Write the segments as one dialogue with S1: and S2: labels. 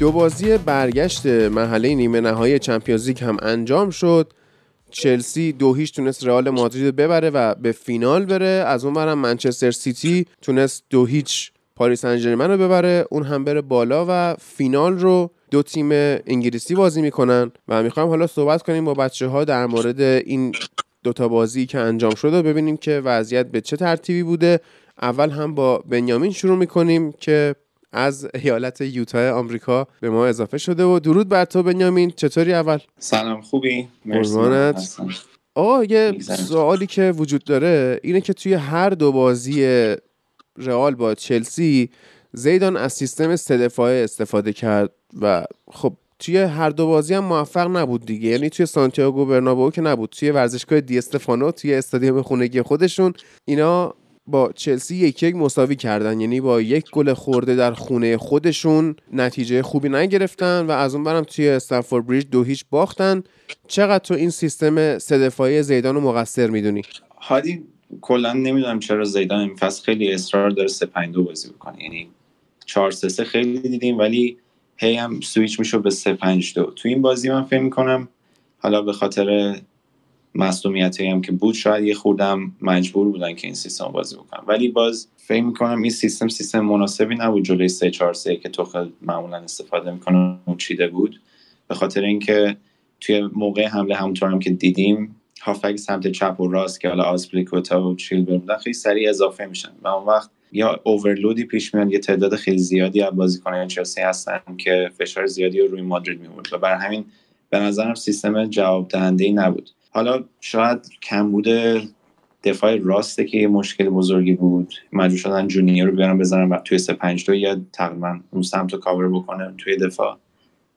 S1: دو بازی برگشت مرحله نیمه نهایی Champions League هم انجام شد. چلسی دو هیچ تونست رئال مادرید ببره و به فینال بره. از اون برم منچستر سیتی تونست دو هیچ پاریس سن رو ببره. اون هم بره بالا و فینال رو دو تیم انگلیسی بازی می‌کنن. و می‌خوایم حالا صحبت کنیم با بچه ها در مورد این دوتا بازی که انجام شد و ببینیم که وضعیت به چه ترتیبی بوده. اول هم با بنیامین شروع می‌کنیم که از ایالت یوتا آمریکا به ما اضافه شده و درود بر تو بنیامین. چطوری اول؟
S2: سلام خوبی؟
S1: مرسی. آقا یه سوالی که وجود داره اینه که توی هر دو بازی رئال با چلسی زیدان از سیستم سه دفاعه استفاده کرد و خب توی هر دو بازی هم موفق نبود دیگه. یعنی توی سانتیاگو برنابو که نبود توی ورزشگاه دی استفانو توی استادیوم خونگی خودشون اینا با چلسی یک یک مساوی کردن. یعنی با یک گل خورده در خونه خودشون نتیجه خوبی نگرفتن و از اون برم توی استنفورد بریج دو هیچ باختن. چقدر تو این سیستم سه دفاعی زیدان رو مقصر می‌دونی؟
S2: هادی کلا نمی‌دونم چرا زیدان این فصل خیلی اصرار داره 3 5 2 بازی بکنه. یعنی 4 3 3 خیلی دیدیم ولی هی هم سویچ می‌شد به 3 5 2 تو این بازی من فکر می‌کنم حالا به خاطر مصدومیتی هم که بود شاید یه خوردم مجبور بودن که این سیستم بازی بکنن ولی باز فکر می‌کنم این سیستم سیستم مناسبی نبود. جلوی 3 4 3 که توخل معمولا استفاده می‌کنه اون چیده بود. به خاطر اینکه توی موقع حمله همونطور هم که دیدیم هافک سمت چپ و راست که حالا آسپلیکوتا و چیل بودن خیلی سریع اضافه میشن. و اون وقت یا اوورلودی پیش میاد یه تعداد خیلی زیادی از بازیکنان چلسی هستن که فشار زیادی رو روی مادرید میورد و بر همین به نظرم سیستم جواب دهنده ای نبود. حالا شاید کم بوده دفاع راسته که یه مشکل بزرگی بود. مجبور شدن جونیور رو بیارن بزنن توی سه پنج دو یا تقریبا اون سمت رو کاور بکنه توی دفاع.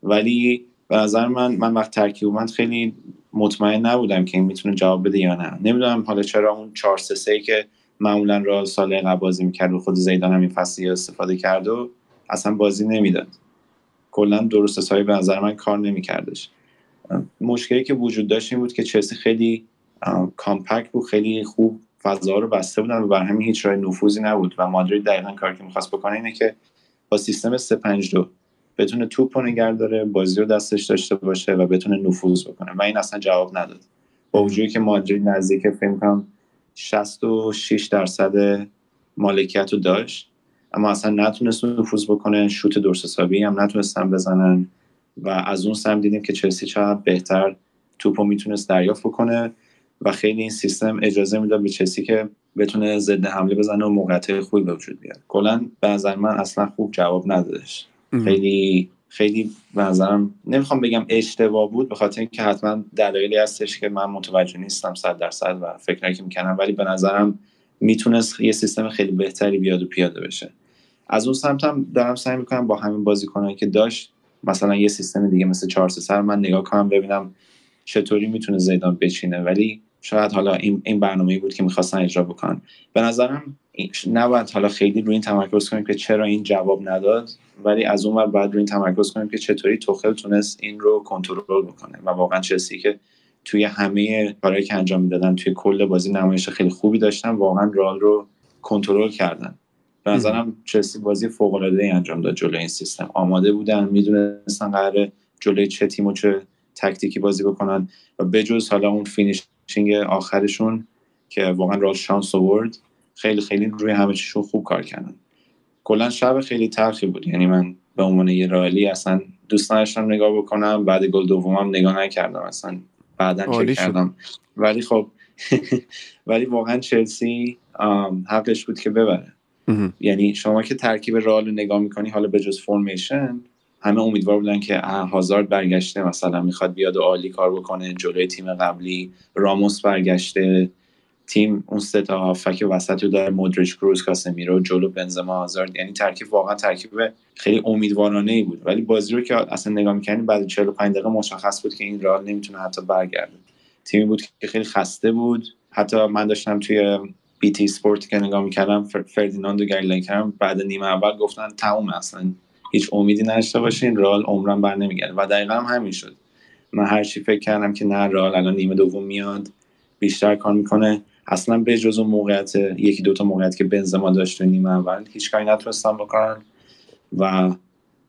S2: ولی به نظر من من وقت ترکیب اومد خیلی مطمئن نبودم که این می‌تونه جواب بده یا نه. نمی‌دونم حالا چرا اون 4 3 3 که معمولا را سال قبل بازی می‌کرد و خود زیدان هم این فصل استفاده کرد و اصلا بازی نمی‌داد. کلا درست حسابی به نظر من کار نمیکردش. مشکلی که وجود داشت این بود که چلسی خیلی کامپکت بود خیلی خوب فضا رو بسته بودن و بر همین هیچ راه نفوذی نبود و مادرید دقیقا کاری که می‌خواست بکنه اینه که با سیستم 352 بتونه توپ نگه داره بازی رو دستش داشته باشه و بتونه نفوذ بکنه. و این اصلا جواب نداد. با وجودی که مادرید نزدیک فکر کنم 66 درصد مالکیت رو داشت اما اصلا نتونست نفوذ بکنه شوت درست حسابی هم نتونستن بزنن. و از اون سم دیدیم که چلسی چقدر بهتر توپ رو می‌تونست دریافت بکنه و خیلی این سیستم اجازه می‌داد به چلسی که بتونه ضد حمله بزنه و موقعیت خوبی به وجود بیاد کلا به نظر من اصلا خوب جواب ندادش. خیلی خیلی به نظرم نمی‌خوام بگم اشتباه بود به خاطر اینکه حتما دلایلی هستش که من متوجه نیستم صد درصد و فکر که می‌کنم ولی به نظرم می‌تونست یه سیستم خیلی بهتری بیاد و پیاده بشه. از اون سمت هم دارم سعی می‌کنم با همین بازیکنایی که داشت مثلا یه سیستم دیگه مثل 4 سر من نگاه کنم ببینم چطوری می‌تونه زیدان بچینه. ولی شاید حالا این این برنامه‌ای بود که می‌خواستن اجرا بکنن. به نظرم نباید حالا خیلی روی این تمرکز کنیم که چرا این جواب نداد ولی از اون بعد روی این تمرکز کنیم که چطوری توخل تونست این رو کنترل بکنه و واقعا چلسی که توی همه کارهایی که انجام می‌دادن توی کل بازی نمایش خیلی خوبی داشتن واقعا رئال رو کنترل کردن. به نظرم چلسی بازی فوق العاده ای انجام داد جلوی این سیستم. آماده بودن می‌دونستن قراره جلوی چه تیم و چه تاکتیکی بازی بکنن و بجز حالا اون finishing آخرشون که واقعا رئال شانس آورد خیلی خیلی روی همه چیشون خوب کار کردن. کلا شب خیلی تلخی بود. یعنی من به عنوان یه رئالی اصلا دوست نداشتم نگاه بکنم. بعد گل دومم نگاه نکردم. اصلا بعدا چک کردم. ولی خب ولی واقعا چلسی حقش بود که ببره. یعنی شما که ترکیب رئال رو نگاه می‌کنی حالا به جز فرمیشن همه امیدوار بودن که هازارد برگشته مثلا می‌خواد بیاد و عالی کار بکنه جلوی تیم قبلی راموس برگشته. تیم اون سه تا هافک وسط رو داره مودریچ کروز کاسمیرو جلو بنزما هازارد. یعنی ترکیب واقعا ترکیب خیلی امیدوارانه ای بود. ولی بازی رو که اصلا نگاه می‌کنیم بعد 45 دقیقه مشخص بود که این رئال نمی‌تونه حتی برگرده. تیمی بود که خیلی خسته بود. حتی من داشتم توی بیتی سپورت که نگاه می‌کردم فردیناند و کردم بعد نیمه اول گفتن تموم اصلا هیچ امیدی نداشته باشین رئال عمرن بر نمیگرده. و دقیقا هم همین شد. من هر چی فکر کردم که نه رئال الان نیمه دوم میاد بیشتر کار می‌کنه. اصلا به جز اون موقعیت یکی دوتا موقعیت که بنزما داشت تو نیمه اول هیچ کاری نتونستن بکنن. و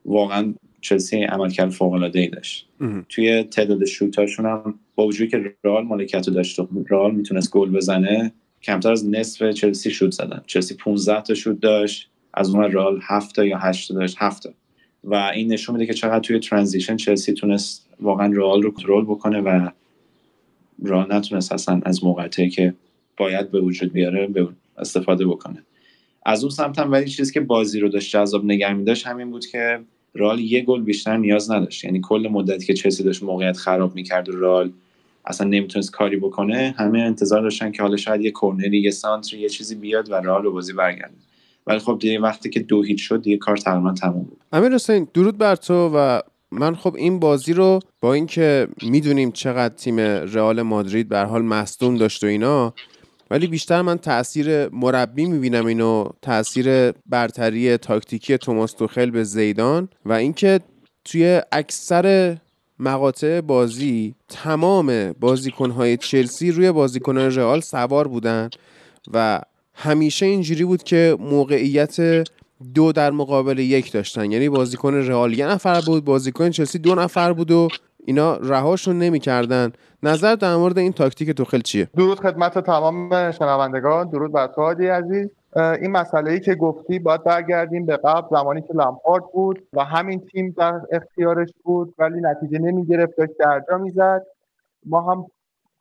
S2: واقعا چلسی عملکرد فوق العاده ای داشت توی تعداد شوتاشون هم با وجودی که رئال مالکیت داشت رئال می‌تونست گل بزنه کمتر از نصف چلسی شوت زدن. چلسی 15 تا شوت داشت از اون رئال 7 تا یا 8 تا داشت 7 تا. و این نشون میده که چقدر توی ترانزیشن چلسی تونست واقعا رئال رو کنترل بکنه و رئال نتونست اصلا از موقعیتی که باید به وجود بیاره به استفاده بکنه. از اون سمت هم ولی چیزی که بازی رو داشت جذاب نگه داشت همین بود که رال یه گل بیشتر نیاز نداشت. یعنی کل مدتی که چلسی داشت موقعیت خراب می‌کرد و رال اصلا نمی‌تونست کاری بکنه همه انتظار داشتن که حالا شاید یه کورنری یه سانتری یه چیزی بیاد و رو بازی برگرده. ولی خب دیگه وقتی که دو هیچ شد دیگه کار تقریبا تموم بود.
S1: امیر حسین درود بر تو و من خب این بازی رو با اینکه می‌دونیم چقدر تیم رئال مادرید به حال مصدوم داشت و اینا ولی بیشتر من تاثیر مربی می‌بینم اینو تاثیر برتری تاکتیکی توماس توخل به زیدان و اینکه توی اکثر مقاطع بازی تمام بازیکنهای چلسی روی بازیکنهای رئال سوار بودن و همیشه اینجوری بود که موقعیت دو در مقابل یک داشتن. یعنی بازیکن رئال یه نفر بود بازیکن چلسی دو نفر بود و اینا رهاشون نمی‌کردن. نظر در مورد این تاکتیک توخل چیه؟
S3: درود خدمت تمام شنوندگان درود بر تو عزیز. این مسئله ای که گفتی باید برگردیم به قبل زمانی که لمپارد بود و همین تیم در اختیارش بود ولی نتیجه نمی گرفت داشت درجا می‌زد. ما هم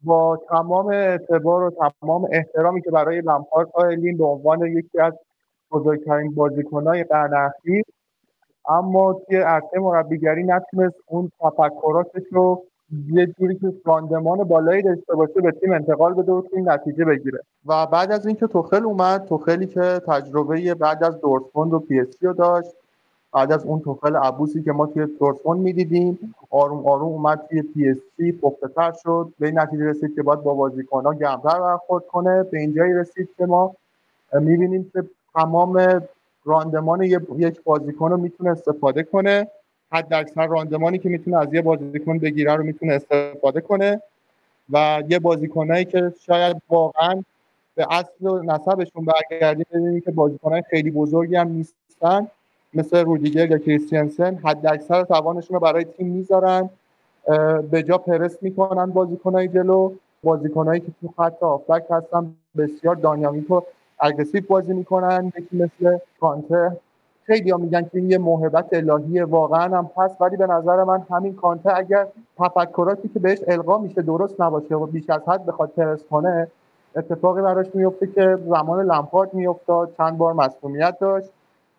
S3: با تمام اعتبار و تمام احترامی که برای لمپارد قائلیم به عنوان یکی از بزرگترین بازیکنهای قرن اخیر اما توی عرصه مربیگری نتونست اون تفکراتش رو یه جوری که راندمان بالایی داشته باشه به تیم انتقال بده و تیم نتیجه بگیره. و بعد از اینکه توخل اومد توخلی که تجربه بعد از دورتموند و پی اس جی رو داشت بعد از اون توخل عبوسی که ما توی دورتموند می‌دیدیم آروم آروم اومد توی پی اس جی شد. به این نتیجه رسید که باید با بازیکن‌ها گرمتر برخورد کنه. به اینجایی رسید که ما می‌بینیم که تمام راندمان یک بازیکن رو می‌تونه استفاده کنه. حد اکثر راندمانی که می‌تونه از یه بازیکن بگیره رو می‌تونه استفاده کنه و یه بازیکنایی که شاید واقعا به اصل و نسبشون برگردیم ببینیم که بازیکنای خیلی بزرگی هم نیستن مثل رودیگر یا کریستیانسن. حد اکثر توانشون رو برای تیم می‌ذارن. به جا پرس می‌کنن بازیکنای جلو. بازیکنایی که تو خط آفک هستن بسیار دانیامیک اگریسیو بازی می‌کنن. یکی مثل کانته خیلی ها میگن که این یه موهبت الهیه واقعا هم هست. ولی به نظر من همین کانته اگر تفکراتی که بهش القا میشه درست نباشه و بیش از حد بخواد پرس کنه اتفاقی براش میفته که زمان لمپارد میافتاد چند بار مسئولیت داشت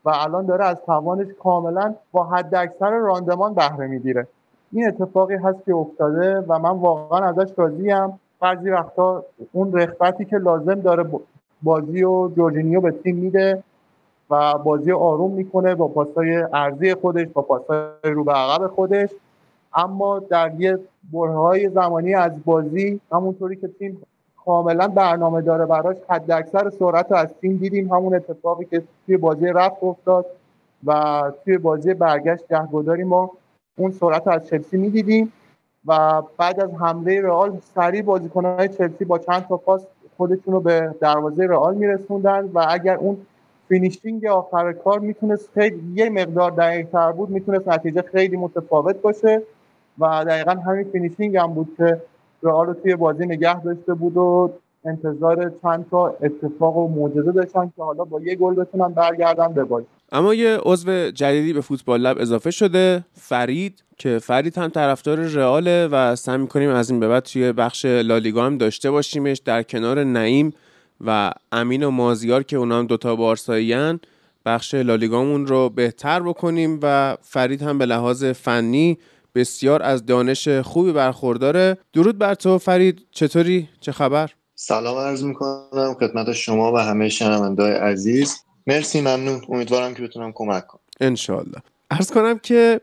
S3: و الان داره از توانش کاملا با حد اکثر راندمان بهره می‌گیره. این اتفاقی هست که افتاده و من واقعا ازش راضیم بعضی وقتا اون رخبتی که لازم داره بازی و جورجینیو به تیم میده و بازی آروم می‌کنه با پاسای ارزی خودش با پاسای رو به عقب خودش. اما در یه برهای زمانی از بازی همونطوری که تیم کاملا برنامه داره براش حد اکثر سرعت رو از تیم دیدیم. همون اتفاقی که توی بازی رفت افتاد و توی بازی برگشت گهگداری ما اون سرعت رو از چلسی می‌دیدیم. و بعد از حمله رئال سریع بازیکنهای چلسی با چند تا پاس خودشون رو به دروازه رئال میرسوندن و اگر اون finishing آخر کار می‌تونست خیلی یه مقدار دقیق تر بود می‌تونست نتیجه خیلی متفاوت باشه و دقیقا همین finishing هم بود که رئال توی بازی نگه داشته بود و انتظار چند تا اتفاق و معجزه داشتن که حالا با یه گل بتونن برگردن به بازی.
S1: اما یه عضو جدیدی به فوتبال Lab اضافه شده فرید که فرید هم طرفدار رئاله و سعی می‌کنیم از این به بعد توی بخش لالیگا هم داشته باشیمش در کنار نعیم. و امین و مازیار که اونا هم دوتا بارساییان بخش لالیگامون رو بهتر بکنیم و فرید هم به لحاظ فنی بسیار از دانش خوبی برخورداره. درود بر تو فرید چطوری؟ چه خبر؟
S4: سلام عرض می‌کنم خدمت شما و همه شنوندای عزیز. مرسی ممنون. امیدوارم که بتونم کمک کنم.
S1: انشالله ارز کنم که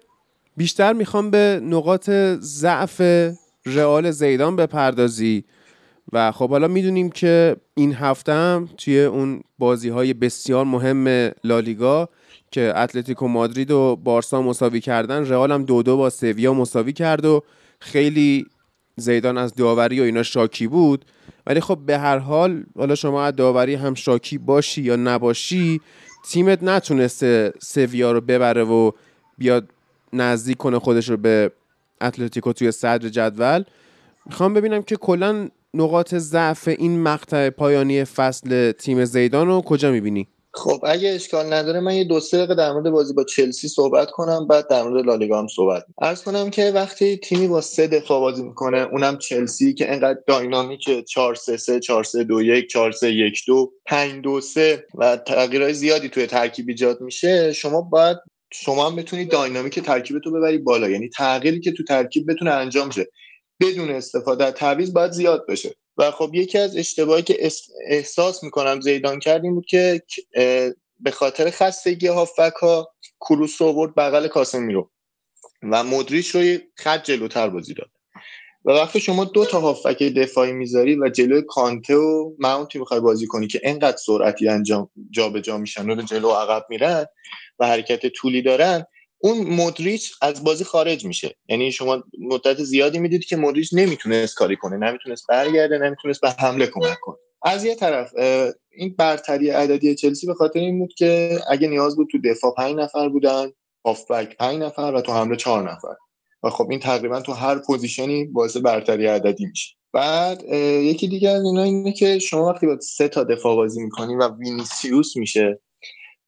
S1: بیشتر می‌خوام به نقاط ضعف رئال زیدان بپردازی. و خب حالا می‌دونیم که این هفته هم توی اون بازی های بسیار مهم لالیگا که اتلتیکو مادرید و بارسا مساوی کردن رئال هم دو دو با سویا مساوی کرد و خیلی زیدان از داوری و اینا شاکی بود. ولی خب به هر حال حالا شما از داوری هم شاکی باشی یا نباشی تیمت نتونسته سویا رو ببره و بیاد نزدیک کنه خودش رو به اتلتیکو توی صدر جدول. می‌خوام ببینم که کلا نقاط ضعف این مقطع پایانی فصل تیم زیدان رو کجا می‌بینی؟
S4: خب اگه اشکال نداره من یه دو سه دقیقه در مورد بازی با چلسی صحبت کنم بعد در مورد لالیگا هم صحبت ارز کنم که وقتی تیمی با سه دفاع بازی می‌کنه اونم چلسی که انقدر داینامیک 4 3 3 4 3 2 1 4 3 1 2 5 2 3 و تغییرات زیادی توی ترکیب ایجاد میشه شما باید شما هم بتونی داینامیک ترکیب تو ببری بالا. یعنی تغییری که تو ترکیب بتونه انجام شه بدون استفاده از تعویض باید زیاد بشه. و خب یکی از اشتباهی که احساس می‌کنم زیدان کردیم بود که به خاطر خستگی هافک ها کروس رو آورد بغل کاسمی رو و مدریش رو خط جلوتر بازی داد. و وقتی شما دو تا هافک دفاعی می‌ذاری و جلوی کانته و ماونتی می‌خوای بازی کنی که انقدر سرعتی انجام جابجا جا میشن و جلو عقب میرن و حرکت طولی دارن اون مدریچ از بازی خارج میشه. یعنی شما مدت زیادی می‌دید که مدریچ نمی‌تونست کاری کنه نمی‌تونست برگرده نمی‌تونست به حمله کمک کنه. از یه طرف این برتری عددی چلسی به خاطر این بود که اگه نیاز بود تو دفاع پنج نفر بودن هافبک پنج نفر و تو حمله چهار نفر. و خب این تقریبا تو هر position ی باعث برتری عددی میشه. بعد یکی دیگه از اینا اینه که شما وقتی با سه تا دفاع بازی می‌کنی و وینیسیوس میشه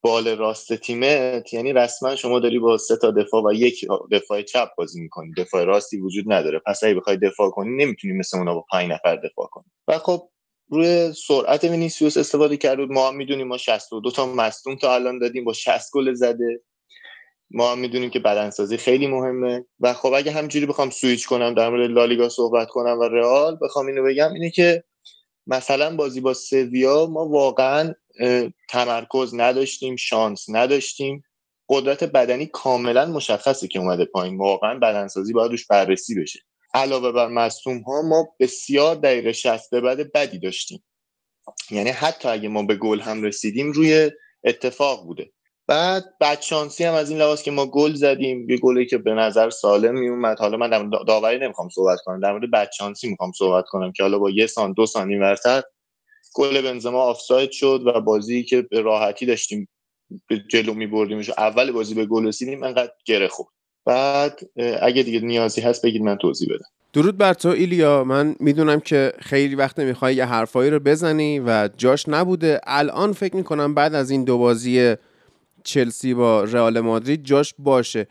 S4: بال راست تیمت یعنی رسما شما داری با سه تا دفاع و یک دفاع چپ بازی می‌کنی. دفاع راستی وجود نداره. پس اگه بخوای دفاع کنی نمی‌تونی مثل اونا با پنج نفر دفاع کنی. و خب روی سرعت وینیسیوس استفاده کرد. ما هم می‌دونیم ما 62 تا مصدوم تا الان دادیم با 60 گل زده. ما هم می‌دونیم که بدنسازی خیلی مهمه. و خب اگه همجوری بخوام سویچ کنم در مورد لالیگا صحبت کنم و رئال بخوام اینو بگم اینه که مثلا بازی با سویا ما واقعا تمرکز نداشتیم شانس نداشتیم. قدرت بدنی کاملا مشخصه که اومده پایین. واقعا بدنسازی باید روش بررسی بشه. علاوه بر مصوم ها ما بسیار دقیقه 60 بعد بدی داشتیم. یعنی حتی اگه ما به گل هم رسیدیم روی اتفاق بوده. بعد بدشانسی هم از این لحاظ که ما گل زدیم. یه گلی که به نظر سالم می اومد حالا من داوری نمی‌خوام صحبت کنم. در مورد بدشانسی می‌خوام صحبت کنم که حالا با یه سان دو سانی ورتر گل بنزما آفساید شد و بازی که به راحتی داشتیم جلو می بردیمش اول بازی به گل رسیدیم انقدر گره خورد. بعد اگه دیگه نیازی هست بگید من توضیح بدم.
S1: درود بر تو ایلیا. من می‌دونم که خیلی وقت می‌خوای یه حرفایی رو بزنی و جاش نبوده. الان فکر می‌کنم بعد از این دو بازی چلسی با رئال مادرید جاش باشه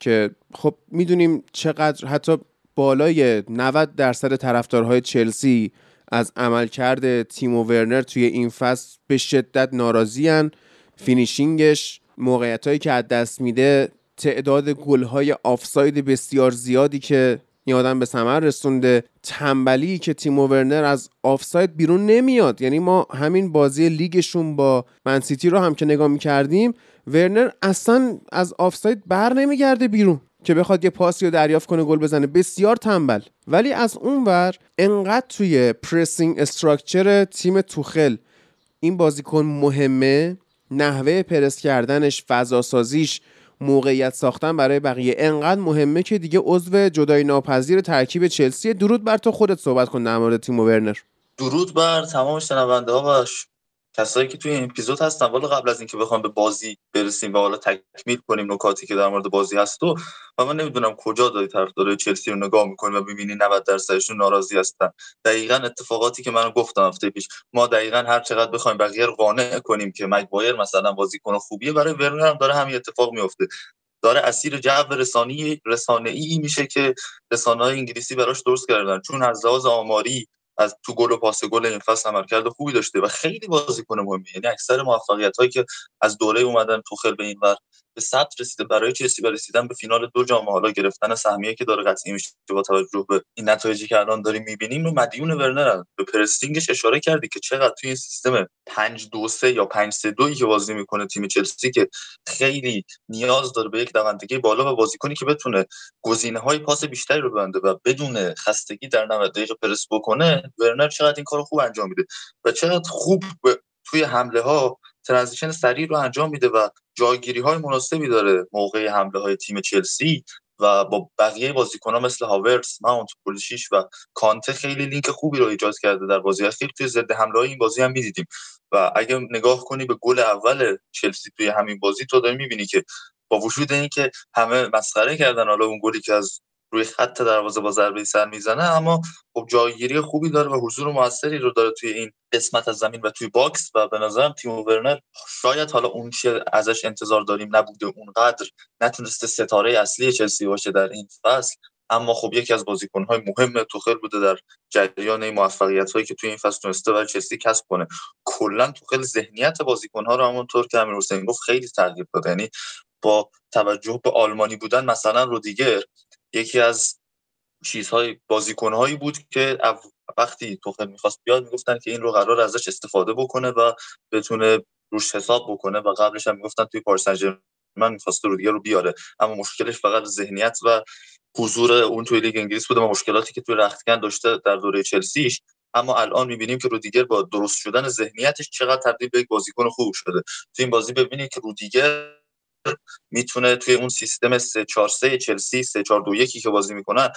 S1: که خب می‌دونیم چقدر حتی بالای 90 درصد طرفدارهای چلسی از عملکرد تیمو ورنر توی این فصل به شدت ناراضین finishing ش موقعیت هایی که از دست میده تعداد گل های آفساید بسیار زیادی که این آدم به ثمر رسونده تنبلی که تیمو ورنر از آفساید بیرون نمیاد. یعنی ما همین بازی لیگشون با من سیتی رو هم که نگاه می‌کردیم ورنر اصلا از آفساید بر نمیگرده بیرون. که بخواد یه پاسی رو دریافت کنه گل بزنه. بسیار تنبل. ولی از اون ور انقدر توی پرسینگ استراکچر تیم توخل این بازیکن مهمه نحوه پرس کردنش فضا سازیش موقعیت ساختن برای بقیه انقدر مهمه که دیگه عضو جدای ناپذیر ترکیب چلسی. درود بر تو خودت صحبت کن در مورد تیم ورنر.
S5: درود بر تمام شنونده ها کسایی که توی این اپیزود هستن والا قبل از اینکه بخوام به بازی برسیم و حالا تکمیل کنیم نکاتی که در مورد بازی هست و من نمی‌دونم کجا داری طرفدار چلسی رو نگاه می‌کنی و ببینی 90 درصدشون ناراضی هستن. دقیقا اتفاقاتی که من گفتم هفته پیش. ما دقیقا هر چقدر بخوایم بقیه رو قانع کنیم که مگوایر مثلا بازیکن خوبیه برای ورنر هم داره همین اتفاق میفته داره اسیر جو رسانی رسانه‌ای میشه که رسانه‌های انگلیسی براش درست کردن. چون از لحاظ آماری از تو گل و پاس گل این فصل عملکرد خوبی داشته و خیلی بازیکن مهمی یعنی اکثر موفقیت هایی که از دوره اومدن توخل به این ور به ثبت رسیده برای چلسی و رسیدن به فینال دو جام حالا گرفتن سهمیه که داره قطعی میشه با توجه به این نتایجی که الان داریم می‌بینیم رو مدیون ورنر به پرستینگش اشاره کردی که چقدر توی این سیستم 5 2 3 یا 5 3 2 که بازی می‌کنه تیم چلسی که خیلی نیاز داره به یک دوندگی بالا و بازیکنی که بتونه گزینه های پاس بیشتری رو بنده و بدون خستگی در 90 دقیقه پرس بکنه ورنر چقدر این کارو خوب انجام میده و چقدر خوب توی حمله ها ترانزیشن سریع رو انجام میده و جایگیری های مناسبی داره موقع حمله های تیم چلسی و با بقیه بازیکنان مثل هاورس، ماونت، پولیشیش و کانته خیلی لینک خوبی رو ایجاد کرده در بازی اخیر. توی ضد حمله های این بازی هم می‌دیدیم. و اگه نگاه کنی به گل اول چلسی توی همین بازی تو داری می‌بینی که با وجود اینکه همه مسخره کردن حالا اون گلی که از روی خط دروازه با ضربه سر می‌زنه اما خب جایگیری خوبی داره و حضور موثری رو داره توی این قسمت از زمین و توی box و به نظرم تیمو ورنر شاید حالا اون چه ازش انتظار داریم نبوده اونقدر نتونسته ستاره اصلی چلسی باشه در این فصل. اما خب یکی از بازیکن‌های مهم توخل بوده در جریان این موفقیت‌هایی که توی این فصل تونسته برای چلسی کسب کنه. کلا توخل ذهنیت بازیکن‌ها رو همونطور که امیر حسین گفت خیلی تغییر داده. یعنی با توجه به آلمانی بودن مثلا رودیگر یکی از چیزهای بازیکنهایی بود که وقتی توخل می‌خواست بیاد می‌گفتن که این رو قرار ازش استفاده بکنه و بتونه روش حساب بکنه و قبلش هم می‌گفتن توی پاریس من می‌خواست رو دیگه رو بیاره. اما مشکلش فقط ذهنیت و حضور اون توی لیگ انگلیس بوده و مشکلاتی که توی رختکن داشته در دوره چلسیش. اما الان می‌بینیم که رودیگر با درست شدن ذهنیتش چقدر تبدیل به یک بازیکن خوب شده. تو این بازی ببینید که رودیگر می‌تونه توی اون سیستم 3 4 3 چلسی 3 4 2 1 که بازی می‌کنن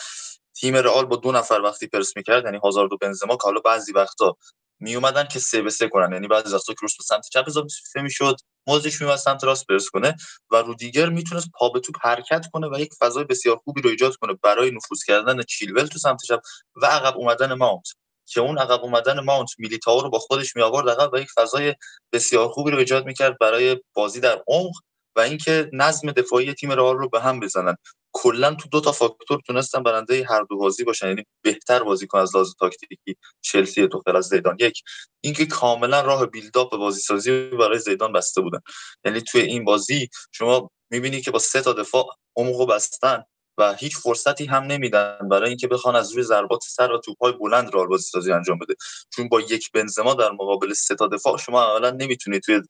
S5: تیم رئال با دو نفر وقتی پرس می‌کرد یعنی هازارد و بنزما که حالا بعضی وقتا می اومدن که سه به سه کنن یعنی بعضی وقتا کروس به سمت چپ اضافه می‌شد موزیش میومد سمت راست پرس کنه و رودیگر می‌تونست پا به توپ حرکت کنه و یک فضای بسیار خوبی رو ایجاد کنه برای نفوذ کردن چیلول تو سمت چپ و عقب اومدن ماونت. که اون عقب اومدن ماونت میلیتائو رو با خودش می آورد عقب و یک فضای بسیار خوبی رو ایجاد می‌کرد برای بازی در عمق و اینکه نظم دفاعی تیم رئال رو به هم بزنن. کلا تو دو تا فاکتور تونستن برنده هر دو بازی باشن. یعنی بهتر بازی کن از لحاظ تاکتیکی چلسی تو از زیدان. یک اینکه کاملا راه بیلداپ بازی سازی برای زیدان بسته بودن. یعنی توی این بازی شما می‌بینی که با سه تا دفاع عمق بستن. و هیچ فرصتی هم نمیدن برای اینکه بخوان از روی ضربات سر و توپ‌های بلند رال بازی سازی انجام بده. چون با یک بنزما در مقابل سه تا دفاع شما اولا نمی‌تونید توی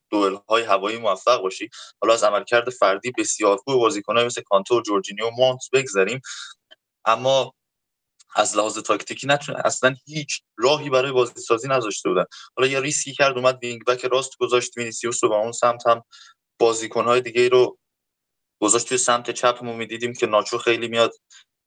S5: توپ‌های هوایی موفق باشی. حالا از عملکرد فردی بسیار خوب بازیکن‌های مثل کانته و جورجینیو و ماونت بگذریم. اما از لحاظ تاکتیکی نتونه اصلا هیچ راهی برای بازی سازی نذاشته بودن. حالا یه ریسکی کرد اومد wing back راست گذاشت وینیسیوس رو با اون سمت هم بازیکن‌های دیگه رو گذاشت توی سمت چپ ما می‌دیدیم که ناچو خیلی میاد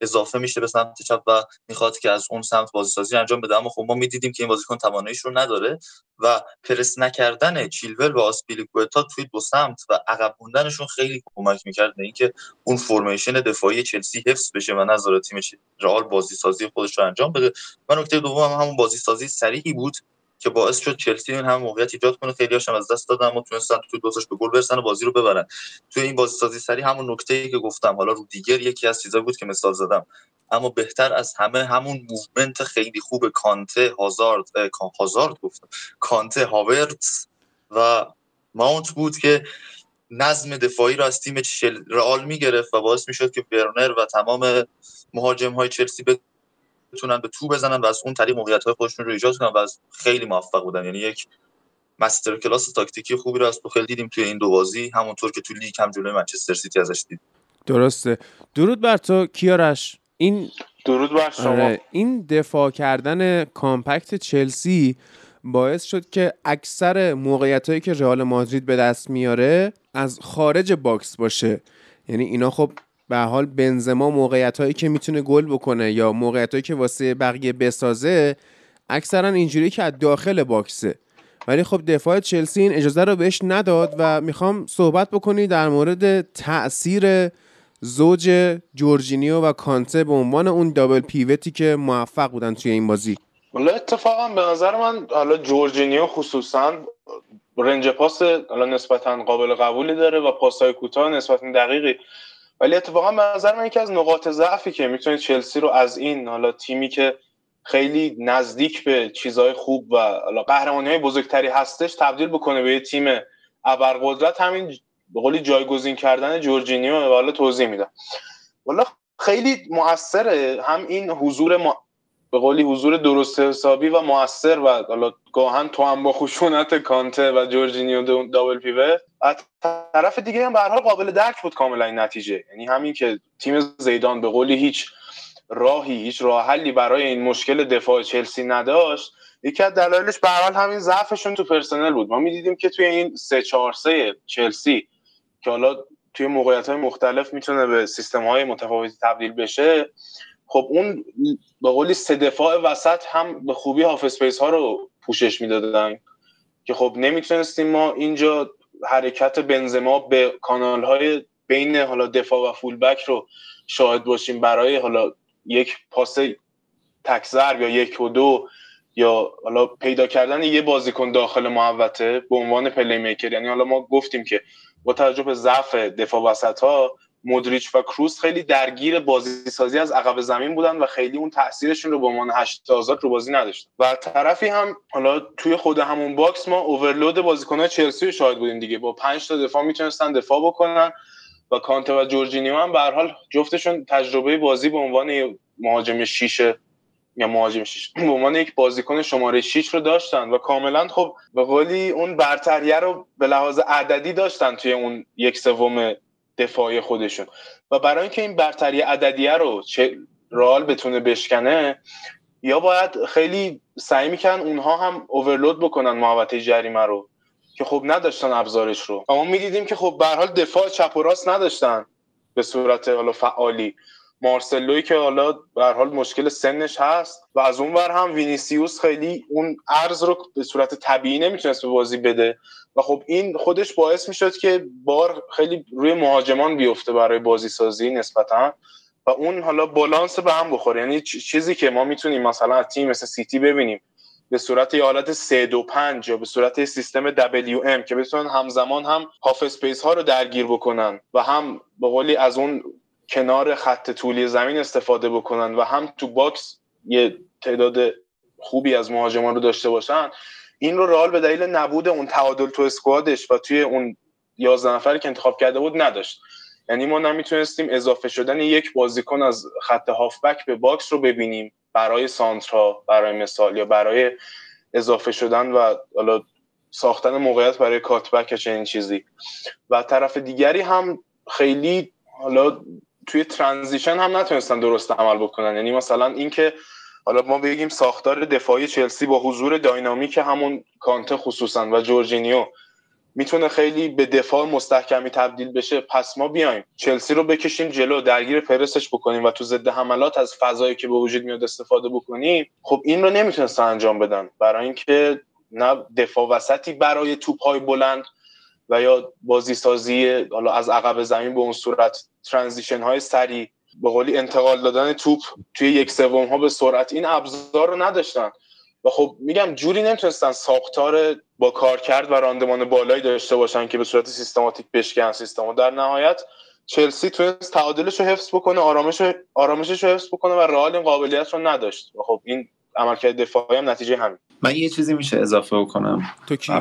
S5: اضافه میشه به سمت چپ و می‌خواد که از اون سمت بازیسازی انجام بده. اما خب ما می‌دیدیم که این بازیکن تواناییش رو نداره و پرس نکردن چیلول و آسپیلیکوتا توی دو سمت و عقب موندنشون خیلی کمک می‌کرد به اینکه اون فرمیشن دفاعی چلسی حفظ بشه و نذاره تیم رئال بازی سازی خودش رو انجام بده. و نکته دوم هم همون بازی سازی سریعی بود که باعث شد چلسی این هم موقعیت ایجاد کنه. خیلی هاشم از دست دادن اما تونستن تو دوتاش به گل برسن و بازی رو ببرن. توی این بازی سازی سری همون نکته ای که گفتم حالا رو دیگر یکی از چیزا بود که مثال زدم. اما بهتر از همه همون movement خیلی خوب کانته هازارد هازارد گفتم. کانته هاورتس و ماونت بود که نظم دفاعی رو از تیم رئال می‌گرفت و باعث می‌شد که ورنر و تمام مهاجم های چلسی بتونن به تو بزنن و از اون طریق موقعیت های خودشون رو ایجاد کنن و از خیلی موفق بودن. یعنی یک masterclass تاکتیکی خوبی رو از توخل دیدیم توی این دو بازی همونطور که تو لیگ هم جلوی منچستر سیتی ازش دید
S1: درسته. درود بر تو کیارش. این
S3: درود بر شما. آره،
S1: این دفاع کردن compact چلسی باعث شد که اکثر موقعیت هایی که رئال مادرید به دست میاره از خارج box باشه. یعنی اینا خب به حال بنزما موقعیت هایی که می‌تونه گل بکنه یا موقعیت هایی که واسه بقیه بسازه اکثرا اینجوری که از داخل باکسه. ولی خب دفاع چلسی این اجازه رو بهش نداد و می‌خوام صحبت بکنی در مورد تاثیر زوج جورجینیو و کانته به عنوان اون دابل پیوتی که موفق بودن توی این بازی.
S3: حالا اتفاقا به نظر من حالا جورجینیو خصوصا رنج پاس حالا نسبتا قابل قبولی داره و پاسای کوتاه نسبتا دقیقی. ولی اتفاقا به نظر من یکی از نقاط ضعفی که می‌تونه چلسی رو از این حالا تیمی که
S6: خیلی نزدیک به چیزهای خوب و قهرمانی های بزرگتری هستش تبدیل بکنه به یه تیم ابرقدرت همین به قولی جایگزین کردن جورجینیو حالا توضیح میدم والا خیلی موثره هم این حضور. به قولی حضور درست حسابی و موثر و حالا گاهن تو هم با خشونت کانته و جورجینیو دابل پیوه. از طرف دیگه هم به قابل درک بود کاملا این نتیجه. یعنی همین که تیم زیدان به قولی هیچ راهی هیچ راه حلی برای این مشکل دفاع چلسی نداشت. یکی از دلایلش به حال همین ضعفشون تو پرسنل بود. ما می‌دیدیم که توی این 3 4 3 چلسی که حالا توی موقعیت های مختلف می‌تونه به سیستم های متفاوتی تبدیل بشه خب اون به قولی سه دفاع وسط هم به خوبی half space ها رو پوشش می‌دادن که خب نمی‌تونستیم ما اینجا حرکت بنزما به کانال های بین حالا دفاع و full back رو شاهد باشیم برای حالا یک پاس تکزر یا یک و دو یا حالا پیدا کردن یه بازیکن داخل محوطه به عنوان playmaker یعنی حالا ما گفتیم که با توجه به ضعف دفاع وسط ها مودریچ و کروس خیلی درگیر بازی سازی از عقب زمین بودن و خیلی اون تاثیرشون رو به عنوان هشت آزاد رو بازی نداشتن. و طرفی هم حالا توی خود همون box ما overload بازیکن‌های چلسی رو شاهد بودیم دیگه. با 5 تا دفاع می‌تونستن دفاع بکنن و کانته و جورجینیو هم به حال جفتشون تجربه بازی به عنوان مهاجم شیشه یا مهاجم شیش به عنوان یک بازیکن شماره 6 رو داشتن و کاملا خب به قولی اون برتریه رو به لحاظ عددی داشتن توی اون یک سوم دفاعی خودشون. و برای اینکه این برتری عددیه رو چه رال بتونه بشکنه یا باید خیلی سعی میکن اونها هم اوورلود بکنن محوطه جریمه رو که خب نداشتن ابزارش رو. اما می‌دیدیم که خب به حال دفاع چپ و راست نداشتن به صورت حالا فعالی. مارسلوی که حالا به حال مشکل سنش هست و از اون ور هم وینیسیوس خیلی اون عرض رو به صورت طبیعی نمی‌تونست به بازی بده. و خب این خودش باعث می‌شد که بار خیلی روی مهاجمان بیفته برای بازی سازی نسبتا و اون حالا بالانس به هم بخوره. یعنی چیزی که ما می‌تونیم مثلا از تیم مثل سیتی ببینیم به صورت یه حالت 3 2 5 یا به صورت سیستم WM که بتونن همزمان هم half space ها رو درگیر بکنن و هم به قولی از اون کنار خط طولی زمین استفاده بکنن و هم تو box یه تعداد خوبی از مهاجمان رو داشته باشن این رو رئال به دلیل نبود اون تعادل تو squad ش و توی اون 11 نفری که انتخاب کرده بود نداشت. یعنی ما نمی‌تونستیم اضافه شدن یک بازیکن از خط هافبک به box رو ببینیم برای سانترا برای مثال یا برای اضافه شدن و حالا ساختن موقعیت برای کاتبک چنین چیزی. و طرف دیگری هم خیلی حالا توی ترانزیشن هم نتونستن درست عمل بکنن. یعنی مثلا اینکه حالا ما بگیم ساختار دفاعی چلسی با حضور داینامیک همون کانته خصوصا و جورجینیو می‌تونه خیلی به دفاع مستحکمی تبدیل بشه. پس ما بیایم چلسی رو بکشیم جلو درگیر پرسش بکنیم و تو ضد حملات از فضایی که به وجود میاد استفاده بکنیم. خب این رو نمی‌تونستن انجام بدن. برای اینکه نه دفاع وسطی برای توپ های بلند و یا بازی سازی حالا از عقب زمین به اون صورت ترانزیشن های سریع به قولی انتقال دادن توپ توی یک سوم ها به سرعت این ابزار رو نداشتن. و خب میگم جوری نمی‌تونستن ساختار با کار کرد و راندمان بالایی داشته باشن که به صورت سیستماتیک بشکن. سیستم و در نهایت چلسی تونست تعادلش رو حفظ بکنه آرامش آرامشش رو حفظ بکنه و رئال این قابلیت رو نداشت. و خب این عملکرد دفاعی هم نتیجه همین.
S2: من یه چیزی میشه اضافه بکنم
S1: تو کی؟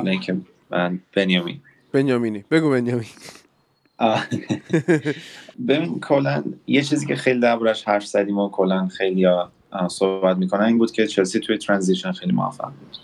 S2: من بنیامین.
S1: بنیامینی. بگو بنیامین.
S2: ببین کلا یه چیزی که خیلی دربارش حرف زدیم و کلا خیلی صحبت می‌کنن این بود که چلسی توی transition خیلی موفق بود.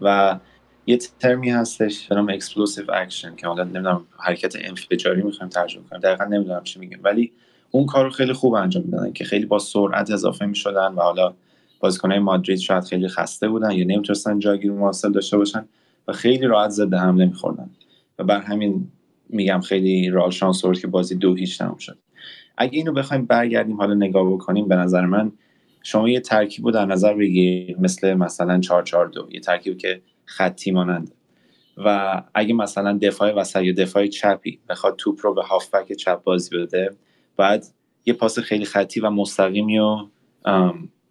S2: و یه ترمی هستش به نام explosive action که حالا نمی‌دونم حرکت انفجاری می‌خوایم ترجمه کنیم. دقیقا نمی‌دونم چی میگیم. ولی اون کار رو خیلی خوب انجام می‌دادن که خیلی با سرعت اضافه می‌شدن و حالا بازیکنهای مادرید شاید خیلی خسته بودن یا نمی‌تونستن جاگیر مواصل داشته باشن و خیلی راحت ضد حمله میخوردن. و بر همین میگم خیلی رال شانس آورد که بازی دو هیچ تموم شد. اگه اینو بخوایم برگردیم حالا نگاه بکنیم به نظر من شما یه ترکیب رو در نظر بگیر مثل مثلا 442 یه ترکیب که خطی ماننده. و اگه مثلا دفاع وسط یا دفاع چپی بخواد توپ رو به هافبک چپ بازی بده بعد یه پاس خیلی خطی و مستقیمی رو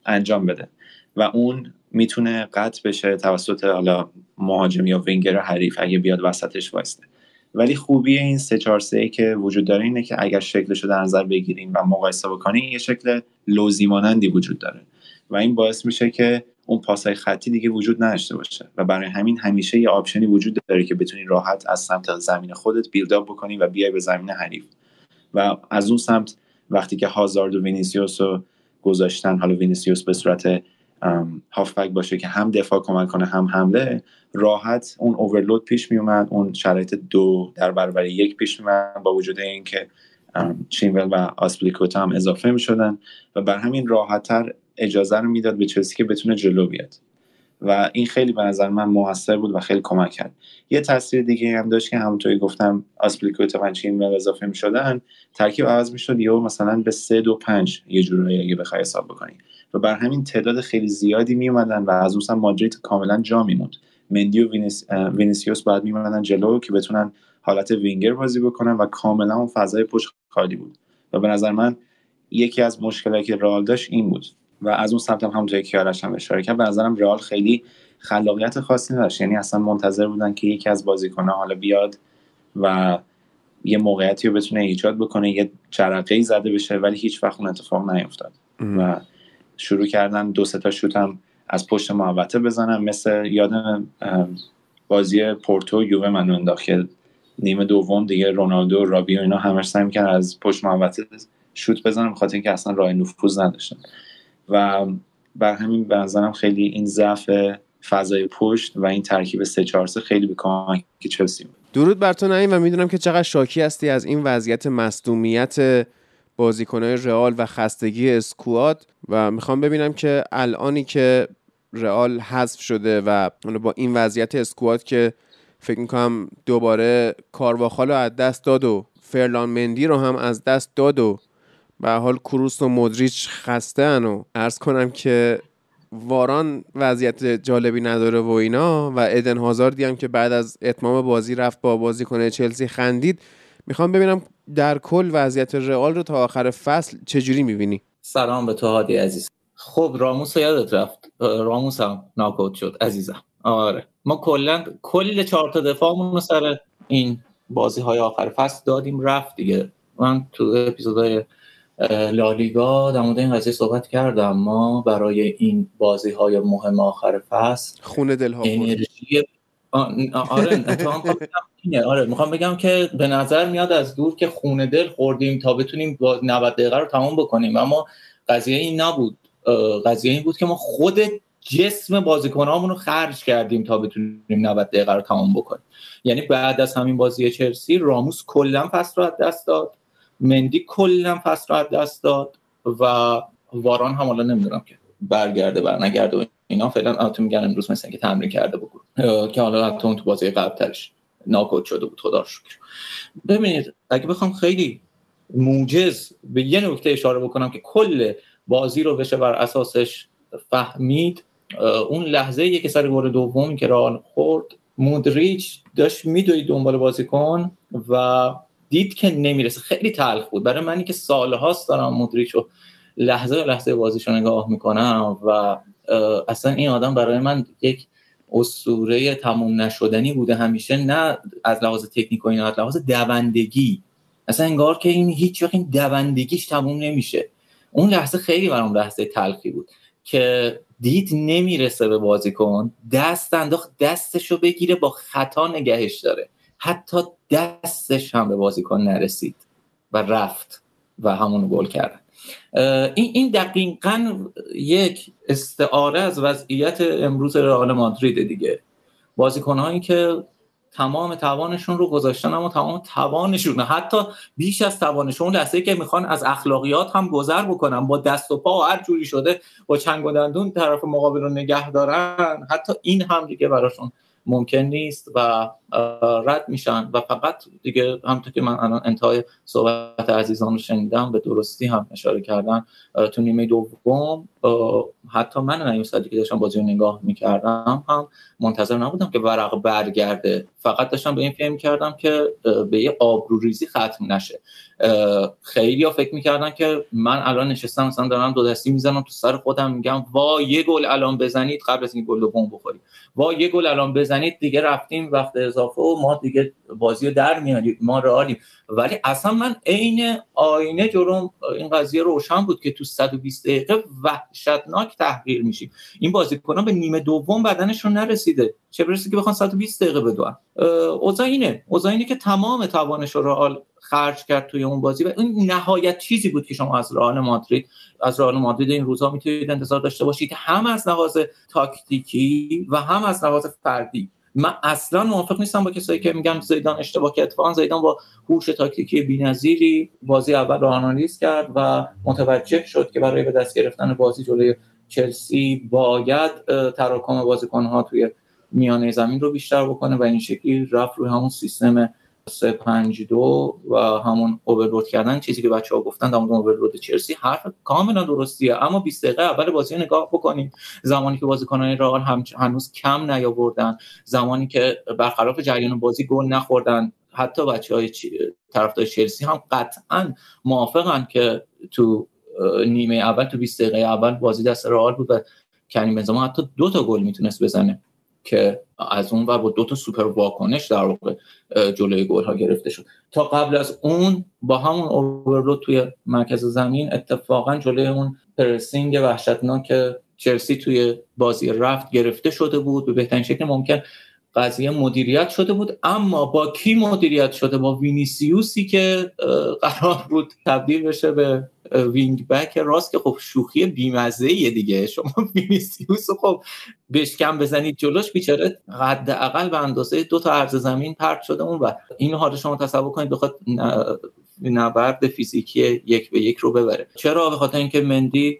S2: انجام بده. و اون می‌تونه قطع بشه توسط حالا مهاجم یا وینگر حریف اگه بیاد وسطش وایسته ولی خوبی این سه 4 3 که وجود داره اینه که اگر شکلش رو در نظر بگیریم و مقایسه بکنیم یه شکل لوزی مانندی وجود داره. و این باعث میشه که اون پاسای خطی دیگه وجود نداشته باشه. و برای همین همیشه یه option ی وجود داره که بتونی راحت از سمت زمین خودت build up بکنی و بیای به زمین حریف. و از اون سمت وقتی که هازارد و وینیسیوس رو گذاشتن حالا وینیسیوس به صورت هافبک باشه که هم دفاع کمک کنه هم حمله راحت اون overload پیش می اومد اون شرایط دو در برابر یک پیش می با وجود اینکه چیلول و آسپلیکوتا هم اضافه می شدن و بر همین راحتتر اجازه رو می‌داد به چلسی که بتونه جلو بیاد. و این خیلی به نظر من موثر بود و خیلی کمک کرد. یه تاثیر دیگه هم داشت که همونطوری گفتم آسپلیکوتا و چیلول اضافه می شدن ترکیب عوض می شد یا مثلا به سه دو پنج یه جورایی اگه بخوای حساب بکنی. و بر همین تعداد خیلی زیادی می اومدن و از اون مادرید کاملا جا میموند. مندی و وینیسیوس باید میمدن جلو که بتونن حالت وینگر بازی بکنن و کاملا اون فضای پشت خالی بود. و به نظر من یکی از مشکلاتی که رئال داشت این بود. و از اون سمت هم همونطوری که کیارش هم اشاره کرد به نظرم رئال خیلی خلاقیت خاصی نداشت. یعنی اصلا منتظر بودن که یکی از بازیکن‌ها حالا بیاد و یه موقعیتی رو بتونه ایجاد بکنه یه جرقه زده بشه ولی هیچ وقت اون اتفاق نیفتاد. و شروع کردن دو سه تا شوت هم از پشت محوطه بزنم مثل یادم بازی پورتو یووه من انداخت که نیمه دوم دیگه رونالدو رابی و اینا همش سعی می‌کنن از پشت محوطه شوت بزنم بخاطر اینکه اصلا راه نفوذ نداشتن. و بر همین به نظرم خیلی این ضعف فضای پشت و این ترکیب 3 4 خیلی به کمک چلسی
S1: درود بر تو و می‌دونم که چقدر شاکی هستی از این وضعیت مصدومیت بازیکنهای رئال و خستگی اسکواد و می‌خوام ببینم که الانی که رئال حذف شده و با این وضعیت اسکواد که فکر می‌کنم دوباره کارواخال رو از دست داد و فرلان مندی رو هم از دست داد و به حال کروس و مدریچ خسته و ارز کنم که واران وضعیت جالبی نداره و اینا و ادن هازاردی هم که بعد از اتمام بازی رفت با بازی کنه چلسی خندید. می‌خوام ببینم در کل وضعیت رئال رو تا آخر فصل چجوری می‌بینی؟
S7: سلام به تو هادی عزیز. خب راموس یادت رفت؟ راموس هم ناکوت شد عزیزم. آره. ما کلا کل چهار تا دفاعمون رو سر این بازی های آخر فصل دادیم رفت دیگه. من تو اپیزودهای لالیگا در مورد این قضیه صحبت کردم ما برای این بازی های مهم آخر فصل
S1: خونه دل ها
S7: انرژی آره آره می‌خوام بگم که به نظر میاد از دور که خونه دل خوردیم تا بتونیم 90 دقیقه رو تموم بکنیم اما قضیه این نبود. قضیه این بود که ما خود جسم بازیکنامون رو خرج کردیم تا بتونیم 90 دقیقه رو تمام بکنیم. یعنی بعد از همین بازی چلسی راموس کلا پس رو از دست داد. مندی کلا پس رو دست داد و واران هم حالا نمی‌دونم که برگرده بر نگرده و اینا. فعلا البته میگن امروز مثلا که تمرین کرده بگو. که حالا اون تو بازی قبل ترش ناکوت شده بود. خدا شکر. ببینید اگه بخوام خیلی موجز به یه نکته اشاره بکنم که کل بازی رو بشه بر اساسش فهمید اون لحظه یه که سر گل دوم که رال خورد مودریچ داشت میدوی دنبال بازیکن و دید که نمی‌رسه. خیلی تلخ بود. برای منی که سالهاست دارم مودریچ رو لحظه لحظه بازیشو نگاه می‌کنم و اصلا این آدم برای من یک اسطوره تموم نشدنی بوده همیشه. نه از لحاظ تکنیک و اینا از لحاظ دوندگی. اصلا انگار که این هیچ وقت این دوندگیش تموم نمیشه. اون لحظه خیلی برام لحظه تلخی بود که دید نمی‌رسه به بازیکن. دست انداخت دستش رو بگیره با خطا نگهش داره. حتی دستش هم به بازیکن نرسید و رفت و همون گل کردن این این دقیقا یک استعاره از وضعیت امروز رئال مادرید دیگه. بازیکنهایی که تمام توانشون رو گذاشتن اما تمام توانشون حتی بیش از توانشون لحظه که می‌خوان از اخلاقیات هم گذر بکنن با دست و پا و هر جوری شده با چنگ و دندون طرف مقابل رو نگه دارن حتی این هم دیگه براشون ممکن نیست و رد میشن و فقط دیگه همونطور که من الان انتهای صحبت عزیزان رو شنیدم به درستی هم اشاره کردن. تو نیمه دوم حتی من نیم که داشتم بازی رو نگاه می‌کردم هم منتظر نبودم که ورق برگرده. فقط داشتم به این فهم کردم که به یه آبروریزی ختم نشه. خیلی ها فکر می‌کردن که من الان نشستم مثلا دارم دو دستی می‌زنم تو سر خودم میگم وا یه گل الان بزنید قبل از این گل دوم بخوریم. وا یه گل الان بزنید دیگه رفتیم وقت اضافه و ما دیگه بازی رو در میاریم ما رئالیم ولی اصلا من عین آینه جرم این قضیه روشن بود که تو 120 دقیقه وحشتناک تحقیر میشیم. این بازیکنان به نیمه دوم بدنشون نرسیده. چه برسه که بخوان 120 دقیقه بدون اوضاع اینه اوضاع اینه که تمام توانش رو خرج کرد توی اون بازی و این نهایت چیزی بود که شما از رئال مادرید از رئال مادرید این روزا می‌تونید انتظار داشته باشید. هم از لحاظ تاکتیکی و هم از لحاظ فردی. من اصلا موافق نیستم با کسایی که میگن زیدان اشتباه کرد. اتفاقا زیدان با هوش تاکتیکی بی‌نظیری بازی اول رو آنالیز کرد و متوجه شد که برای به دست گرفتن بازی جلوی چلسی باید تراکم بازیکن‌ها توی میانه زمین رو بیشتر بکنه و این شکلی رفت روی همون سیستم 352 و همون اوورلود کردن چیزی که بچه ها گفتن در اوورلود چلسی حرف کاملا درستیه. اما 20 دقیقه اول بازی نگاه بکنیم. زمانی که بازیکنان رئال هم هنوز کم نیاوردن. زمانی که برخلاف جریان بازی گل نخوردن. حتی بچه های طرفدار چلسی هم قطعا موافقن که تو نیمه اول تو 20 دقیقه اول بازی دست رئال بود و کریم بنزما حتی دو تا گل می‌تونست بزنه. که از اون و با دو تا سوپر واکنش در واقع جلوی گل ها گرفته شد. تا قبل از اون با همون overload توی مرکز زمین اتفاقا جلوی اون pressing وحشتناک چلسی توی بازی رفت گرفته شده بود. به بهترین شکل ممکن قضیه مدیریت شده بود اما با کی مدیریت شده؟ با وینیسیوسی که قرار بود تبدیل بشه به wing back. راست که خب شوخی بیمزه دیگه. شما وینیسیوس خب بشکن بزنید جلوش بیچاره حداقل به اندازه دو تا عرض زمین پرت شده اون و این حال شما تصور کنید بخواد نبرد فیزیکی یک به یک رو ببره. چرا؟ به خاطر اینکه مندی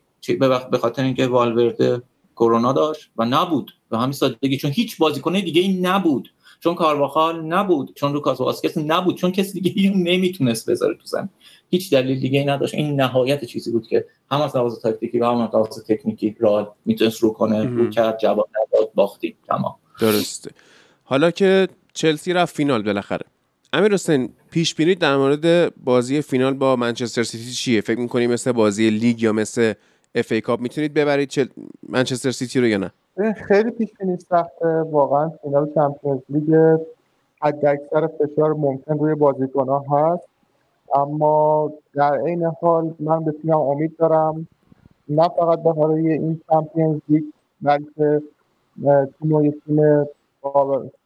S7: به خاطر اینکه والورده کرونا داشت و نبود به همین سادگی. چون هیچ بازیکن دیگه این نبود. چون کارواخال نبود. چون لوکاس واسکس نبود. چون کسی دیگه نمی‌تونست بذاره تو زمین هیچ دلیل دیگه ای نداشت. این نهایت چیزی بود که هم از لحاظ تاکتیکی و هم از لحاظ تکنیکی را می‌تونست رو کنه رو کرد جواب نداد باختی تمام.
S1: درسته. حالا که چلسی رفت فینال بالاخره. امیر حسین پیش بینی در مورد بازی فینال با منچستر سیتی چیه؟ فکر می‌کنی مثل بازی لیگ یا مثل FA Cup می‌تونید ببرید چل... منچستر سیتی رو یا نه؟
S3: خیلی پیش بینی سخته. واقعا فینال چمپیونز لیگ حد اکثر فشار ممکن روی بازیکن‌ها هست. اما در عین حال من به تیمم امید دارم. نه فقط به برای این چمپیونز لیگ بلکه تیم و تیم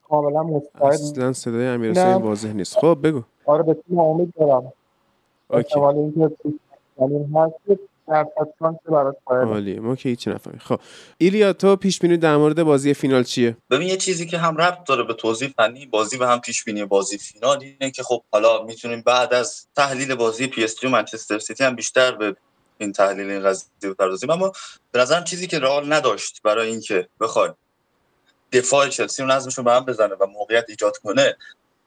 S3: کاملا مستعد.
S1: اصلا صدای امیر حسین واضح نیست. خب بگو.
S3: آره به تیم امید دارم. احتمال اینکه هست.
S1: عالی ما که هیچی نفهمیم. خب ایلیا تو پیش بینی در مورد بازی فینال چیه؟
S5: ببین یه چیزی که هم ربط داره به توضیح فنی بازی و هم پیش بینی بازی فینال اینه که خب حالا می‌تونیم بعد از تحلیل بازی PSG و منچستر سیتی هم بیشتر به این تحلیل این قضیه بپردازیم. اما به نظرم چیزی که رئال نداشت برای اینکه بخواد دفاع چلسی رو نظمشون به هم بزنه و موقعیت ایجاد کنه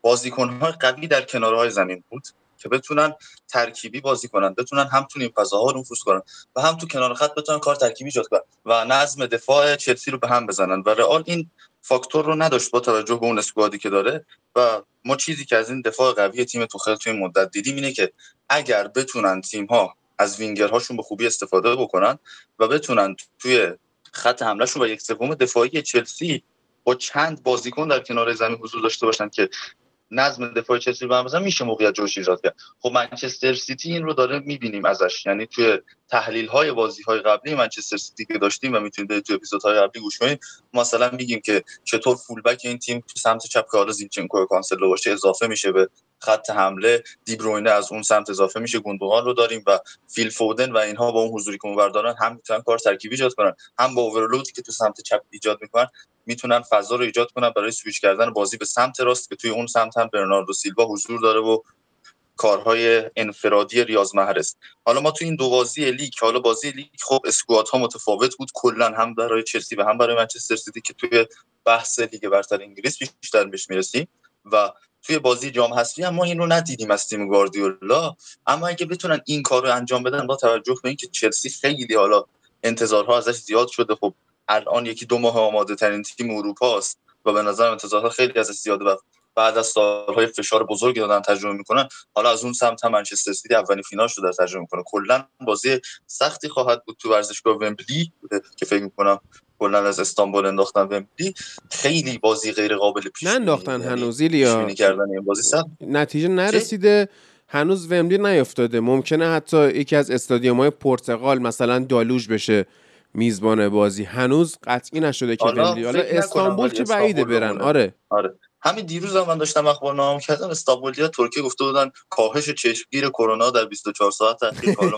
S5: بازیکن‌های قوی در کنارهای زمین بود. که بتونن ترکیبی بازی کنن بتونن هم تو این فضاها نفوذ کنن و هم تو کنار خط بتونن کار ترکیبی ایجاد کنن و نظم دفاع چلسی رو به هم بزنن. و رئال این فاکتور رو نداشت با توجه به اون اسکوادی که داره و ما چیزی که از این دفاع قوی تیم توخل توی مدت دیدیم اینه که اگر بتونن تیم ها از وینگرهاشون به خوبی استفاده بکنن و بتونن توی خط حملهشون و یک سوم دفاعی چلسی با چند بازیکن در کنار زمین حضور داشته باشن که نظم دفاع چلسی رو مثلا میشه موقعیت توش ایجاد کرد. خب منچستر سیتی این رو داره می‌بینیم ازش. یعنی توی تحلیل های بازی های قبلی منچستر سیتی که داشتیم و می‌تونید توی اپیزودهای قبلی گوش کنید مثلا میگیم که چطور full back این تیم تو سمت چپ که حالا زینچنکو کانسلو باشه اضافه میشه به خط حمله. دیبروینه از اون سمت اضافه میشه گوندوغان رو داریم و فیل فودن و اینها با اون حضوری که دارن هم می‌تونن کار ترکیبی ایجاد کنن هم با overload ی که تو سمت چپ ایجاد می‌کنن. می‌تونن فضا رو ایجاد کنن برای سویچ کردن بازی به سمت راست که توی اون سمت هم برناردو سیلوا حضور داره و کارهای انفرادی ریاض محرز حالا ما تو این دو بازی لیگ حالا بازی لیگ خب squad ها متفاوت بود. کلا هم برای چلسی و هم برای منچستر سیتی که توی بحث لیگ برتر انگلیس بیشتر بهش می‌رسیم و توی بازی جام حذفی هم ما این رو ندیدیم از تیم گواردیولا. اما اگه بتونن این کار رو انجام بدن با توجه به اینکه چلسی خیلی حالا انتظارها ازش زیاد شده خب الان یکی دو ماه آماده ترین تیم اروپا است و به نظر انتظارها خیلی ازش زیاده و بعد از سالهای فشار بزرگی دادن تجربه می‌کنن حالا از اون سمت هم منچستر سیتی اولین فینال رو در تجربه می‌کنه. کلا بازی سختی خواهد بود تو ورزشگاه ومبلی که فکر می‌کنم کلا از استانبول انداختن ومبلی. خیلی بازی غیر قابل پیش
S1: نه انداختن یعنی هنوز یا
S5: کردن این بازی سخت.
S1: نتیجه نرسیده. هنوز ومبلی نیافتاده ممکنه حتی یکی از استادیوم های پرتغال مثلا دالوژ بشه. میزبان بازی هنوز قطعی نشده که ومبلی حالا استانبول که بعیده برن. آره.
S5: آره. همین دیروز هم من داشتم اخبار نام کردم استانبولیا ترکیه گفته بودن کاهش چشمگیر کرونا در 24 ساعت اخیر حالا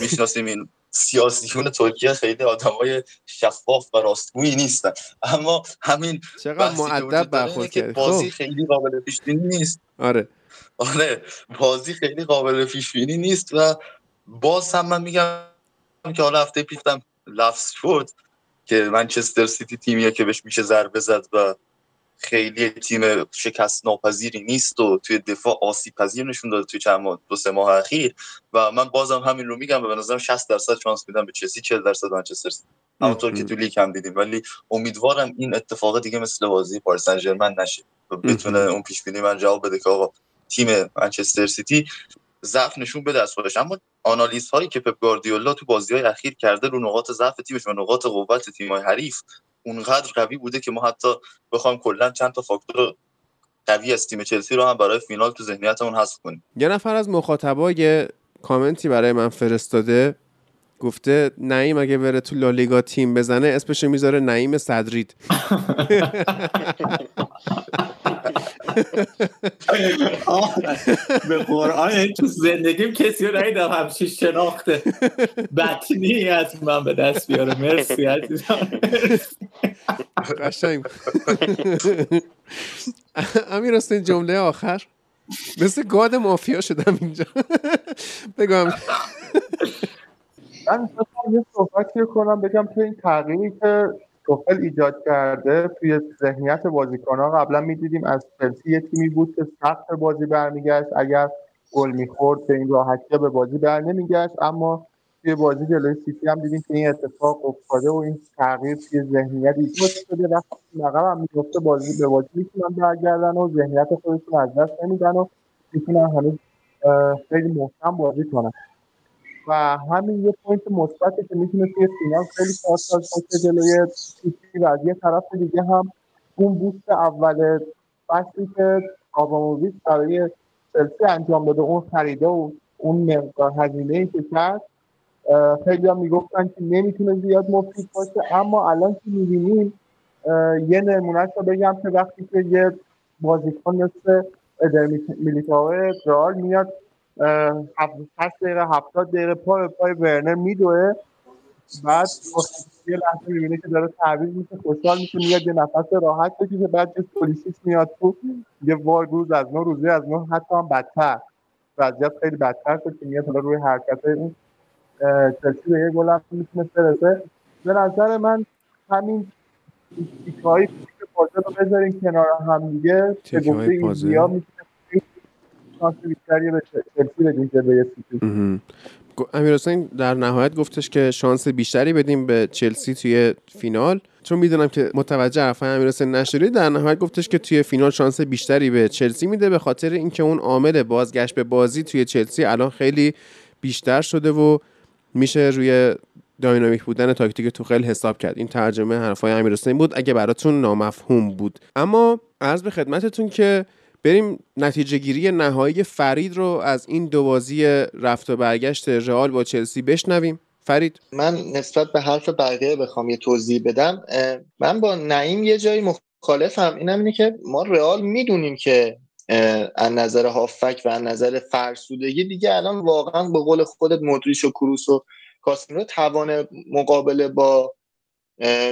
S5: می‌شناسیم. این سیاسیون ترکیه خیلی آدمای شفاف و راستگویی نیستن. اما همین
S1: چقدر
S5: اینه
S1: برخورد
S5: که بازی
S1: خب.
S5: خیلی قابل پیش بینی نیست.
S1: آره.
S5: آره. بازی خیلی قابل پیش بینی نیست و باز هم من میگم که حالا هفته پیشم لفظ شد که منچستر سیتی تیمیه که بهش میشه ضربه زد و خیلی تیم شکست ناپذیری نیست و توی دفاع آسیب پذیر نشون داده توی چند ماه دو سه ماه اخیر و من بازم همین رو میگم و به نظرم 60 درصد شانس میدم به چلسی 40 درصد منچستر سیتی. همونطور که تو لیگ هم دیدیم. ولی امیدوارم این اتفاق دیگه مثل بازی پاریس سن ژرمن نشه. و بتونه اون پیش بینی من جواب بده که آقا تیم منچستر سیتی ضعف نشون بده از خودش. اما آنالیز هایی که پپ گواردیولا تو بازی های اخیر کرده رو نقاط ضعف تیمش و نقاط قوت تیم های حریف اونقدر قوی بوده که ما حتی بخوایم کلا چند تا فاکتور قوی از تیم چلسی رو هم برای فینال تو ذهنیتمون حذف کنیم.
S1: یه نفر از مخاطبا یه کامنتی برای من فرستاده گفته نعیم اگه بره تو لالیگا تیم بزنه اسمشو می‌ذاره نعیم صدرید.
S7: به قرآن یعنی تو زندگیم کسی رو ندیدم همچین شناخت بطنی از من به دست بیاره. مرسی عزیزم.
S1: قشنگ. امیر حسین جمله آخر. مثل گاد مافیا شدم اینجا. بگم.
S3: من یه صحبتی کنم بگم که این تغییری که توفل ایجاد کرده توی ذهنیت بازیکنها قبلا می‌دیدیم از چلسی یه تیمی بود که سخت بازی برمیگشت. اگر گل می‌خورد به این راحتی به بازی بر نمیگشت. اما توی بازی جلوی سیتی هم دیدیم که این اتفاق افتاده و این تغییر توی ذهنیت ایجاد شده. وقتی نقب هم میفته بازی به بازی می‌تونن برگردن و ذهنیت خودشون از دست نمیدن و می‌تونن هنوز خیلی محکم بازی کنن. و همین یه point مثبتی که می‌تونه توی فینال خیلی کارساز باشه جلوی سیتی و از یه طرف دیگه هم اون boost اول فصلی که آباموویچ برای چلسی انجام داده اون خریده و اون مقدار هزینه که کرد خیلی هم می‌گفتن که نمی‌تونه زیاد مفید باشه. اما الان که می‌بینیم یه نمونهش رو بگم که وقتی که یه بازیکن مثل ادر میلیتاو رئال میاد هفت- 60 دقیقه 70 دقیقه پای به پای ورنر میدوه. بعد یه لحظه می‌بینه که داره تعویض میشه خوشحال میشه میاد یه نفس راحت بکشه بعد یه پلیسیش میاد تو یه وای روز از نو روزه از نو حتی هم بدتر. وضعیت خیلی بدتر شد که میاد حالا روی حرکت اه، چلسی به یه گل هم می‌تونه برسه. به نظر من همین تیکه های پازل رو بذاریم کنار هم دیگه. به
S1: تیکه‌های
S3: گفته می‌تونه شانس بیشتری به چلسی بدیم جلوی سیتی.
S1: امیر حسین در نهایت گفتش که شانس بیشتری بدیم به چلسی توی فینال. چون می‌دونم که متوجه حرفای امیر حسین در نهایت گفتش که توی فینال شانس بیشتری به چلسی میده به خاطر اینکه اون عامل بازگشت به بازی توی چلسی الان خیلی بیشتر شده و میشه روی داینامیک بودن تاکتیک توخل حساب کرد. این ترجمه حرفای امیر حسین بود اگه براتون نامفهوم بود. اما عرض به خدمتتون که بریم نتیجه گیری نهایی فرید رو از این دو بازی رفت و برگشت رئال با چلسی بشنویم. فرید.
S4: من نسبت به حرف بقیه بخوام یه توضیح بدم. من با نعیم یه جایی مخالفم. اینم اینه که ما رئال می‌دونیم که از نظر هافک و از نظر فرسودگی دیگه الان واقعا به قول خودت مدریش و کروس و کاسمیرو توان مقابله با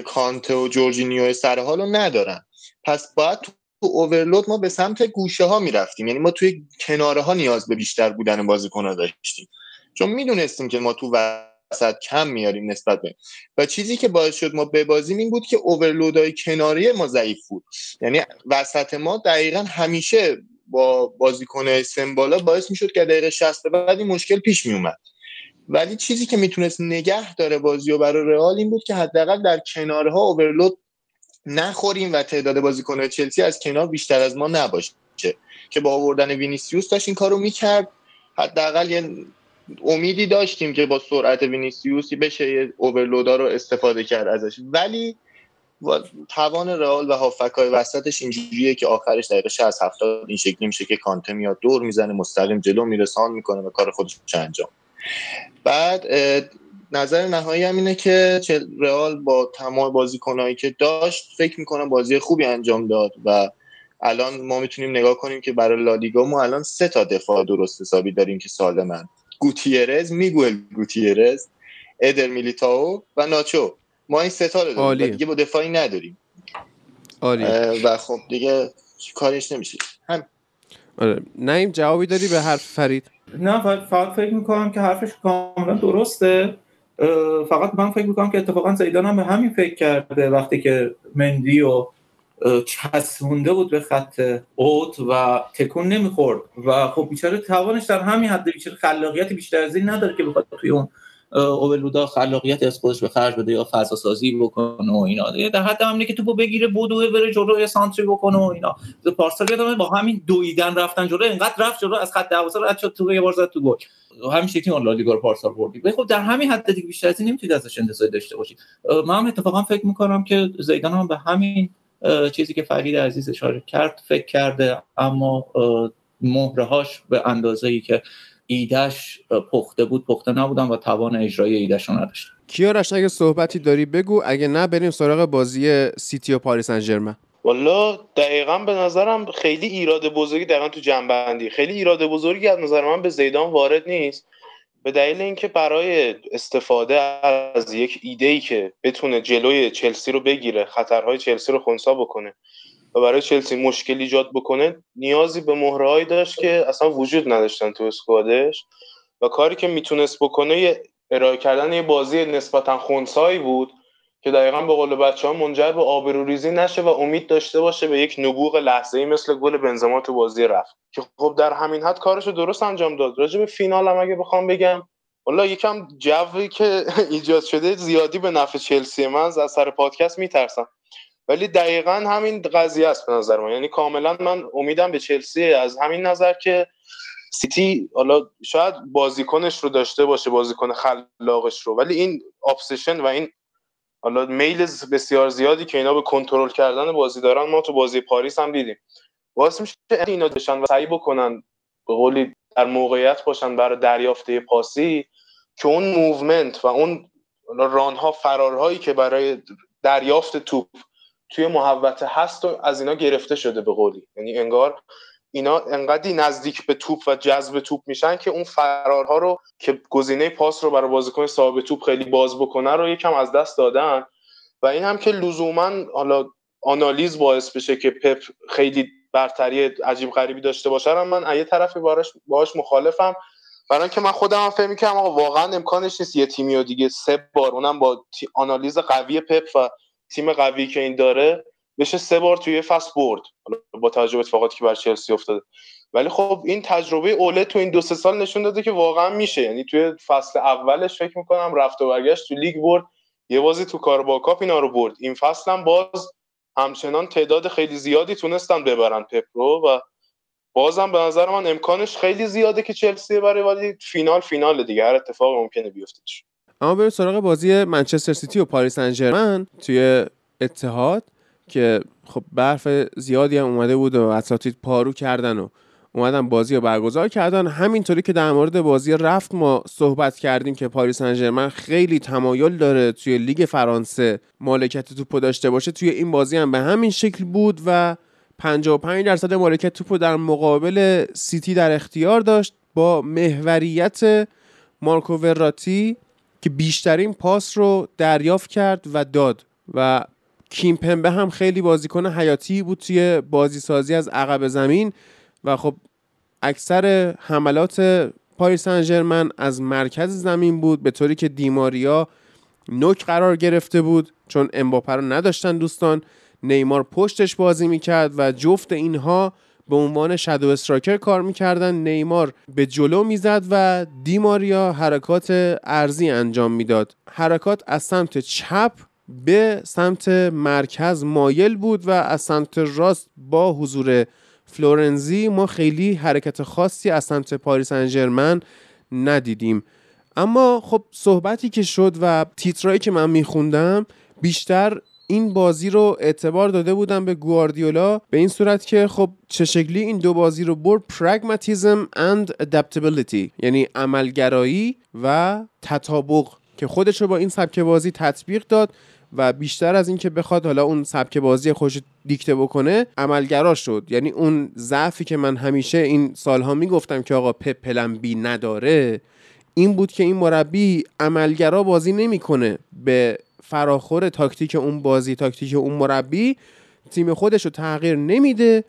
S4: کانته و جورجینیو سر حال رو ندارن. پس باید تو اوورلود ما به سمت گوشه ها می‌رفتیم. یعنی ما توی کناره ها نیاز به بیشتر بودن بازیکن ها داشتیم. چون می‌دونستیم که ما تو وسط کم میاریم نسبت به و چیزی که باعث شد ما ببازیم این بود که اوورلود های کناری ما ضعیف بود. یعنی وسط ما دقیقا همیشه با بازیکن سمبالا باعث می‌شد که دقیقه 60 به بعد این مشکل پیش میومد ولی چیزی که می‌تونست نگه داره بازی و برای رئال این بود که حداقل در کنارها overload نخوریم و تعداد بازیکن‌های چلسی از کنار بیشتر از ما نباشه. که با آوردن وینیسیوس داشت این کارو می‌کرد. حداقل یه امیدی داشتیم که با سرعت وینیسیوس بشه یه overload ا رو استفاده کرد ازش. ولی توان رئال و هافبکای وسطش اینجوریه که آخرش دقیقه 60 70 این شکلی میشه که کانته میاد دور می‌زنه مستقیم جلو میرسان می‌کنه و کار خودش انجام بعد نظر نهایی هم اینه که رئال با تمام بازیکنهایی که داشت فکر می‌کنم بازی خوبی انجام داد و الان ما می‌تونیم نگاه کنیم که برای لالیگا ما الان سه تا دفاع درست حسابی داریم که سالمن. گوتیرز میگوئل گوتیرز ادر میلیتاو و ناچو. ما این سه تا رو داریم دیگه با دفاعی نداریم.
S1: عالی
S4: و خب دیگه کارش نمیشه. هم
S1: آره. نیم جوابی داری به حرف فرید؟
S7: نه فقط فکر می‌کنم که حرفش کاملا درسته. فقط من فکر می‌کنم که اتفاقا زیدان هم به همین فکر کرده وقتی که مندی و چسبونده بود به خط اوت و تکون نمی‌خورد. و خب بیچاره توانش در همین حد بیچاره خلاقیت بیشتر از این نداره که بخواد توی اون اوورلودا خلاقیت از خودش به خرج بده یا فضا سازی بکنه و اینا. در حد همینه که توپو بگیره بودوه بره جلو سانتری بکنه و اینا. پارسال یادم با همین دویدن رفتن جلو اینقدر رفت جلو از خط 12 رد شد تو یه بار زد تو گل. همین شکلی اون لالیگا پارسال بردی خب در همین حد دیگه بیشتر از این نمی‌تونید ازش انتظار داشته باشید من هم اتفاقا فکر می‌کنم که زیدان هم به همین چیزی که فرید عزیز اشاره کرد فکر کرده اما مهرهاش به اندازه ای که ایدش پخته بود پخته نبودن و توان اجرای ایدش رو نداشت
S1: کیارش اگه صحبتی داری بگو اگه نه بریم سراغ بازی سیتی و پاریس سن
S6: والا دقیقا به نظرم خیلی ایراد بزرگی دقیقا تو جنبندی خیلی ایراد بزرگی از نظر من به زیدان وارد نیست. به دلیل اینکه برای استفاده از یک ایده ای که بتونه جلوی چلسی رو بگیره خطرهای چلسی رو خونسا بکنه و برای چلسی مشکل ایجاد بکنه نیازی به مهرهایی داشت که اصلا وجود نداشتن تو اسکوادش. و کاری که می‌تونست بکنه ارائه کردن یه بازی نسبتا خونسایی بود که دقیقا به قول بچه ها منجر به آبروریزی نشه و امید داشته باشه به یک نبوغ لحظه ای مثل گل بنزما تو بازی رفت. که خب در همین حد کارش رو درست انجام داد. راجع فینال هم اگه بخوام بگم والا یکم جوی که ایجاد شده زیادی به نفع چلسی من از سر پادکست میترسم. ولی دقیقا همین قضیه است به نظر من. یعنی کاملا من امیدم به چلسی از همین نظر که سیتی حالا شاید بازیکنش رو داشته باشه بازیکن خلاقش رو. ولی این obsession و این حالا میل بسیار زیادی که اینا به کنترل کردن بازی دارن ما تو بازی پاریس هم دیدیم. واسه میشه اینا داشتن و سعی بکنن به قولی در موقعیت باشن برای دریافته پاسی که اون movement و اون run ها فرارهایی که برای دریافت توپ توی محوطه هست و از اینا گرفته شده به قولی. یعنی انگار اینا انقدی نزدیک به توپ و جذب توپ میشن که اون فرارها رو که گزینه پاس رو برای بازیکن صاحب توپ خیلی باز بکنه رو یکم از دست دادن. و این هم که لزوما حالا آنالیز باعث بشه که پپ خیلی برتری عجیب غریبی داشته باشه من یه طرفی باش باهاش مخالفم. برای که من خودم هم فکر می‌کنم آقا واقعا امکانش نیست یه تیمی و دیگه سه بار اونم با آنالیز قوی پپ و تیم قوی که این داره بشه سه بار توی فصل برد. با توجه به اتفاقاتی که بر چلسی افتاده. ولی خب این تجربه اوله تو این دو سه سال نشون داده که واقعا میشه. یعنی توی فصل اولش فکر می‌کنم رفت و برگشت تو لیگ برد. یه بازی تو کار کاپ اینا رو برد. این فصل هم باز همچنان تعداد خیلی زیادی تونستن ببرن پپ رو و بازم به نظر من امکانش خیلی زیاده که چلسی برای ولی فینال فینال دیگه. هر اتفاق ممکنه بیفته
S1: اما بریم سراغ بازی منچستر سیتی و پاریس سن توی اتحاد که خب برف زیادی هم اومده بود و اساتید پارو کردن و اومدن بازی رو برگزار کردن. همینطوری که در مورد بازی رفت ما صحبت کردیم که پاریس سن خیلی تمایل داره توی لیگ فرانسه مالکیت توپو داشته باشه. توی این بازی هم به همین شکل بود و 55 درصد مالکیت توپو در مقابل سیتی در اختیار داشت با محوریت مارکو وراتی که بیشترین پاس رو دریافت کرد و داد. و کیمپمبه هم خیلی بازیکن حیاتی بود توی بازی سازی از عقب زمین. و خب اکثر حملات پاریس سن از مرکز زمین بود به طوری که دیماریا نوک قرار گرفته بود چون امباپه رو نداشتن دوستان. نیمار پشتش بازی می‌کرد و جفت اینها به عنوان شادو استراکر کار می‌کردن. نیمار به جلو می‌زد و دیماریا حرکات ارزی انجام می‌داد. حرکات از سمت چپ به سمت مرکز مایل بود و از سمت راست با حضور فلورنزی ما خیلی حرکت خاصی از سمت پاریس انجرمن ندیدیم. اما خب صحبتی که شد و تیترایی که من میخوندم بیشتر این بازی رو اعتبار داده بودم به گواردیولا به این صورت که خب چه شکلی این دو بازی رو برد؟ Pragmatism and adaptability یعنی عملگرایی و تطابق که خودش رو با این سبک بازی تطبیق داد و بیشتر از اینکه بخواد حالا اون سبک بازی خوش دیکته بکنه عملگرا شد. یعنی اون ضعفی که من همیشه این سالها می‌گفتم که آقا پپ پلن بی نداره این بود که این مربی عملگرا بازی نمی‌کنه به فراخور تاکتیک اون بازی تاکتیک اون مربی تیم خودش رو تغییر نمیده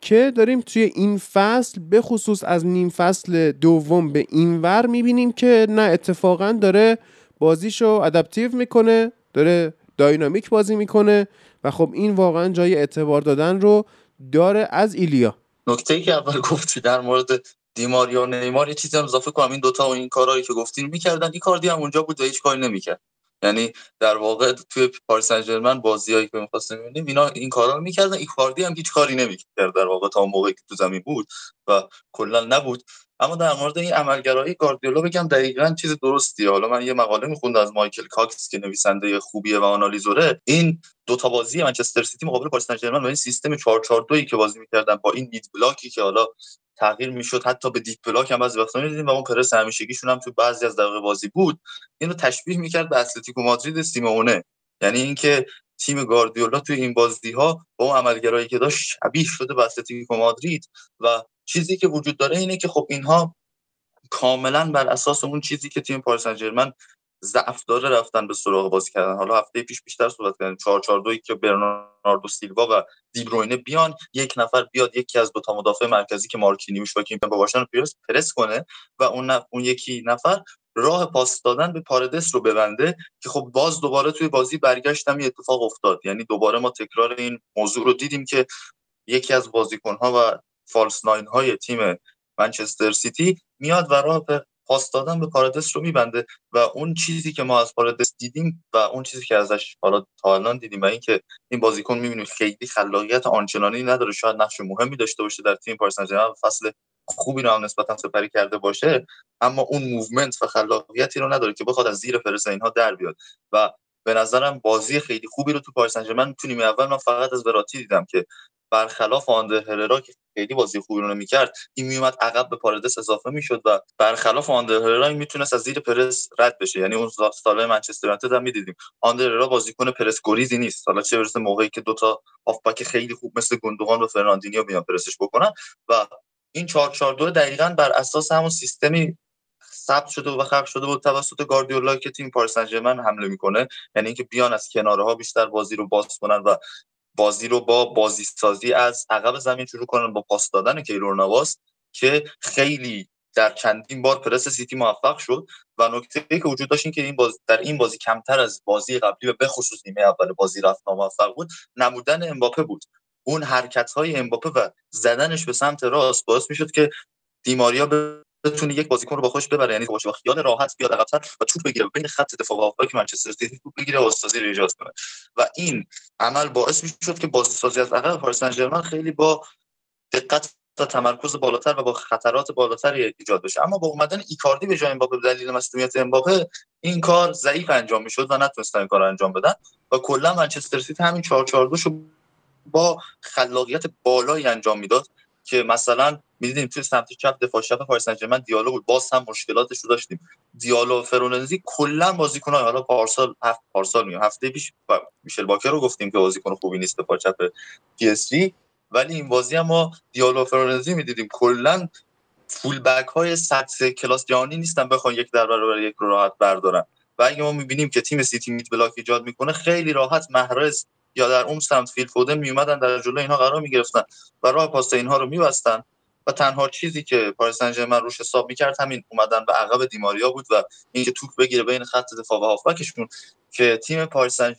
S1: که داریم توی این فصل به خصوص از نیم فصل دوم به این ور می‌بینیم که نه اتفاقا داره بازیشو ادپتیو می‌کنه داره داینامیک بازی می‌کنه و خب این واقعا جای اعتبار دادن رو داره از ایلیا.
S5: نکته ای که اول گفتی در مورد دیماریا و نیمار یه چیزی هم اضافه کنم. این دوتا و این کارهایی که گفتین می‌کردن. ایکاردی هم اونجا بود و هیچ کاری نمی‌کرد. یعنی در واقع توی پاریس سن ژرمن بازیایی که می‌خواستیم ببینیم اینا این کارا رو می‌کردن. ایکاردی هم هیچ کاری نمی‌کرد در واقع تا موقعی که تو زمین بود و کلا نبود. اما در مورد این عملگرایی گاردیولا بگم دقیقا چیز درستیه. حالا من یه مقاله میخوندم از مایکل کاکس که نویسنده خوبیه و آنالیزوره. این دو تا بازی منچستر سیتی مقابل پاریس سن ژرمن و این سیستم 442 که بازی می‌کردن با این mid block ی که حالا تغییر می‌شد. حتی به deep block هم بعضی وقتا می‌دیدیم و اون پرس همیشگیشون هم تو بعضی از دقایق بازی بود. اینو تشبیه می‌کرد به اتلتیکو مادرید سیمئونه یعنی اینکه تیم گاردیولا توی این بازی ها با اون عملگرایی که داشت شبیه شده به اتلتیکو مادرید و چیزی که وجود داره اینه که خب اینها کاملا بر اساس اون چیزی که تیم پاریس سن ضعف داره رفتن به سراغ بازی کردن. حالا هفته پیش بیشتر صحبت کردن 4 4 2 که برناردو سیلوا و دیبروینه بیان یک نفر بیاد یکی از دو تا مدافع مرکزی که مارکینیوش و کیمپن باشن پرس پرس کنه و اون اون یکی نفر راه پاس دادن به پاردس رو ببنده که خب باز دوباره توی بازی برگشتم یه اتفاق افتاد. یعنی دوباره ما تکرار این موضوع رو دیدیم که یکی از بازیکن‌ها و فالس ناین های تیم منچستر سیتی میاد و راه پاس دادن به پاردس رو میبنده و اون چیزی که ما از پاردس دیدیم و اون چیزی که ازش حالا تا الان دیدیم و اینکه این بازیکن می‌بینیم خیلی خلاقیت آنچنانی نداره شاید نقش مهمی داشته باشه در تیم پاریس فصل خوبی رو هم نسبتا سپری کرده باشه اما اون movement و خلاقیتی رو نداره که بخواد از زیر پرس اینها در بیاد. و به نظرم بازی خیلی خوبی رو تو پاریس سن ژرمن تو نیمه اول من فقط از وراتی دیدم که برخلاف آندر هررا که خیلی بازی خوبی رو نمی‌کرد این میومد عقب به پاردس اضافه می‌شد و برخلاف آندر هررا می‌تونست از زیر پرس رد بشه. یعنی اون سال منچستر یونایتد هم می‌دیدیم. آندر هررا بازیکن پرس گریزی نیست. حالا چه برسه موقعی که دوتا هافبک خیلی خوب مثل گوندوغان و فرناندینیو بیان پرسش بکنن. و این 442 دقیقا بر اساس همون سیستمی ثبت شده و خلق شده بود توسط گاردیولا که تیم پاریس حمله می‌کنه. یعنی اینکه بیان از کناره ها بیشتر بازی رو باز کنن و بازی رو با بازی سازی از عقب زمین شروع کنن با پاس دادن کیلور نواس که خیلی در چندین بار پرس سیتی موفق شد. و نکته ای که وجود داشت این که این باز در این بازی کمتر از بازی قبلی و به خصوص نیمه اول بازی رفت ناموفق بود نمودن امباپه بود. اون حرکت های امباپه و زدنش به سمت راست باعث می‌شد که دیماریا بتونه یک بازیکن رو با خودش ببره. یعنی باشه با خیال راحت بیاد عقب‌تر و توپ بگیره بین خط دفاع و که منچستر سیتی توپ بگیره و استازی رو ایجاد کنه. و این عمل باعث می‌شد که بازی سازی از عقب پاریس سن خیلی با دقت و تمرکز بالاتر و با خطرات بالاتری ایجاد بشه. اما با اومدن ایکاردی به جای امباپه به دلیل مسئولیت امباپه این کار ضعیف انجام می‌شد و نتونستن این کار رو انجام بدن. و کلا منچستر سیتی همین 442 شو با خلاقیت بالایی انجام می‌داد که مثلا می‌دیدیم توی سمت چپ دفاع چپ پاریس سن دیالو بود. باز هم مشکلاتش رو داشتیم. دیالو فلورنزی کلا بازیکن‌ها حالا پارسال هفت پارسال میگم هفته پیش میشل باکر رو گفتیم که بازیکن خوبی نیست دفاع چپ پی اس جی. ولی این بازی هم ما دیالو فلورنزی می‌دیدیم. کلا full back های سطح کلاس جهانی نیستن بخوان یک در برابر یک رو راحت بردارن. و اگه ما می‌بینیم که تیم سیتی mid block ایجاد می‌کنه خیلی راحت محرز یا در اون سمت فیل فودن میومدن در جلو اینها قرار می‌گرفتن و راه پاس اینها رو میبستن. و تنها چیزی که پاریس سن روش حساب می‌کرد همین اومدن به عقب دی‌ماریا بود و اینکه توپ بگیره بین خط دفاع و هافبکشون که تیم پاریس سن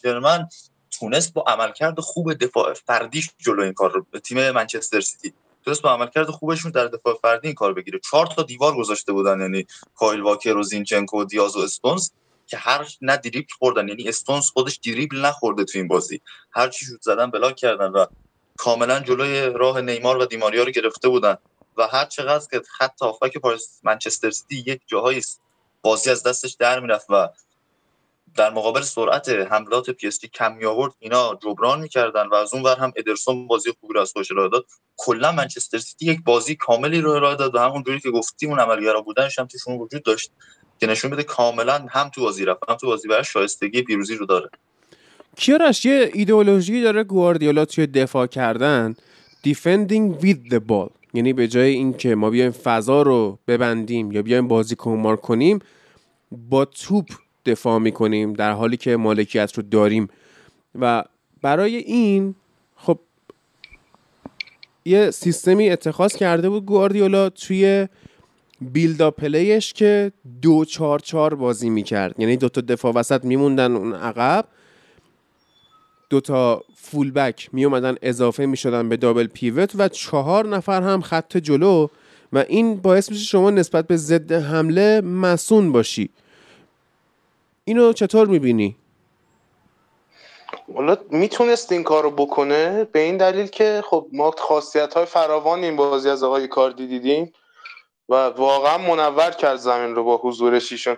S5: تونست با عملکرد خوب دفاع فردیش جلو این کار رو تیم منچستر سیتی تونست با عملکرد خوبشون در دفاع فردی این کار بگیره. چهار تا دیوار گذاشته بودن یعنی کایل واکر و زینچنکو و دیاز و استونز که هر نه دریبل خوردن یعنی استونز خودش دریبل نخورده تو این بازی. هر چی شد زدن block کردن و کاملا جلوی راه نیمار و دی‌ماریا رو گرفته بودن. و هر چقدر که خط هافبک منچستر سیتی یک جاهایی بازی از دستش در می‌رفت و در مقابل سرعت حملات پی اس جی کم می آورد اینا جبران می‌کردن و از اون ور هم ادرسون بازی خوبی رو از خودش ارائه داد. کلا منچستر سیتی یک بازی کاملی رو ارائه داد و همون جوری که گفتیم اون عملگرا بودنش هم توشون وجود داشت که نشون بده کاملا هم تو بازی رفت هم تو بازی برگشت شایستگی پیروزی رو داره.
S1: کیارش یه ایدئولوژی داره گواردیولا توی دفاع کردن. Defending with the ball. یعنی به جای اینکه ما بیایم فضا رو ببندیم یا بیایم بازی کنمار کنیم با توپ دفاع می‌کنیم در حالی که مالکیت رو داریم. و برای این خب یه سیستمی اتخاذ کرده بود گواردیولا توی بیلدا پلیش که دو چار چار بازی می‌کرد. یعنی دوتا دفاع وسط میموندن اون عقب. دوتا فول بک می اومدن اضافه می شدن به دابل پیوت و چهار نفر هم خط جلو و این باعث میشه شما نسبت به ضد حمله مسون باشی اینو چطور می‌بینی؟
S6: حالا می‌تونست این کار رو بکنه به این دلیل که خب ما خاصیت های فراوان این بازی از آقای کاردی دیدیم و واقعا منور کرد زمین رو با حضورش ایشون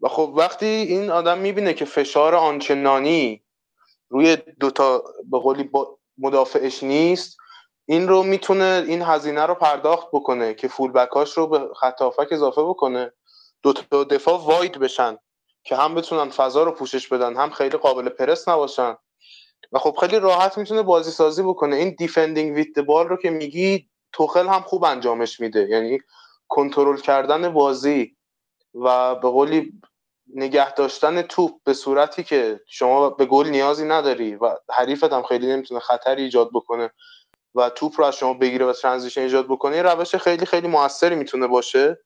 S6: و خب وقتی این آدم می‌بینه که فشار آنچنانی روی دوتا به قولی مدافعش نیست. این رو می‌تونه این هزینه رو پرداخت بکنه که فول بکاش رو به خط اضافه بکنه. دو تا دفاع واید بشن که هم بتونن فضا رو پوشش بدن هم خیلی قابل پرس نباشن. و خب خیلی راحت می‌تونه بازی سازی بکنه. این دیفندینگ ویت بال رو که میگی توخل هم خوب انجامش میده. یعنی کنترل کردن بازی و به قولی نگه داشتن توپ به صورتی که شما به گل نیازی نداری و حریفت هم خیلی نمی‌تونه خطری ایجاد بکنه و توپ رو از شما بگیره و ترانزیشن ایجاد بکنه روش خیلی خیلی موثری می‌تونه باشه.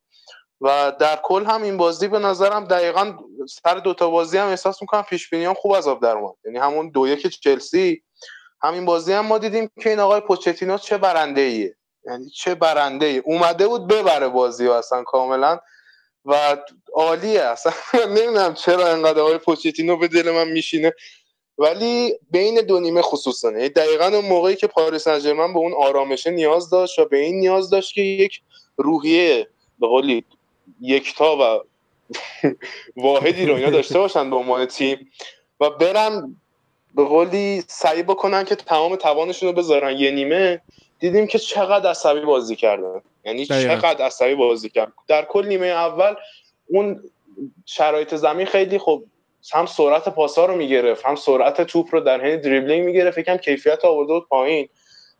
S6: و در کل هم این بازی به نظرم دقیقا سر دوتا بازی هم احساس می‌کنم پیش خوب از آب در اومد. یعنی همون دو یک چلسی همین بازی هم ما دیدیم که این آقای پوچتینو چه برنده ایه یعنی چه برنده ای اومده بود ببره بازی و اصلا کاملا. و عالیه. اصلا نمی‌دونم چرا انقدر آقای پوچتینو به دل من میشینه. ولی بین دو نیمه خصوصا یعنی دقیقا اون موقعی که پاریس سن به اون آرامشه نیاز داشت و به این نیاز داشت که یک روحیه به قولی یکتا و واحدی رو اینا داشته باشن به عنوان تیم و برن به قولی سعی بکنن که تمام توانشون رو بذارن. یه نیمه دیدیم که چقدر عصبی بازی کردن. یعنی چقدر عصبی بازی کرد. در کل نیمه اول اون شرایط زمین خیلی خوب هم سرعت پاسا رو می‌گرفت هم سرعت توپ رو در حین دریبلینگ می‌گرفت یکم کیفیت آورده بود پایین.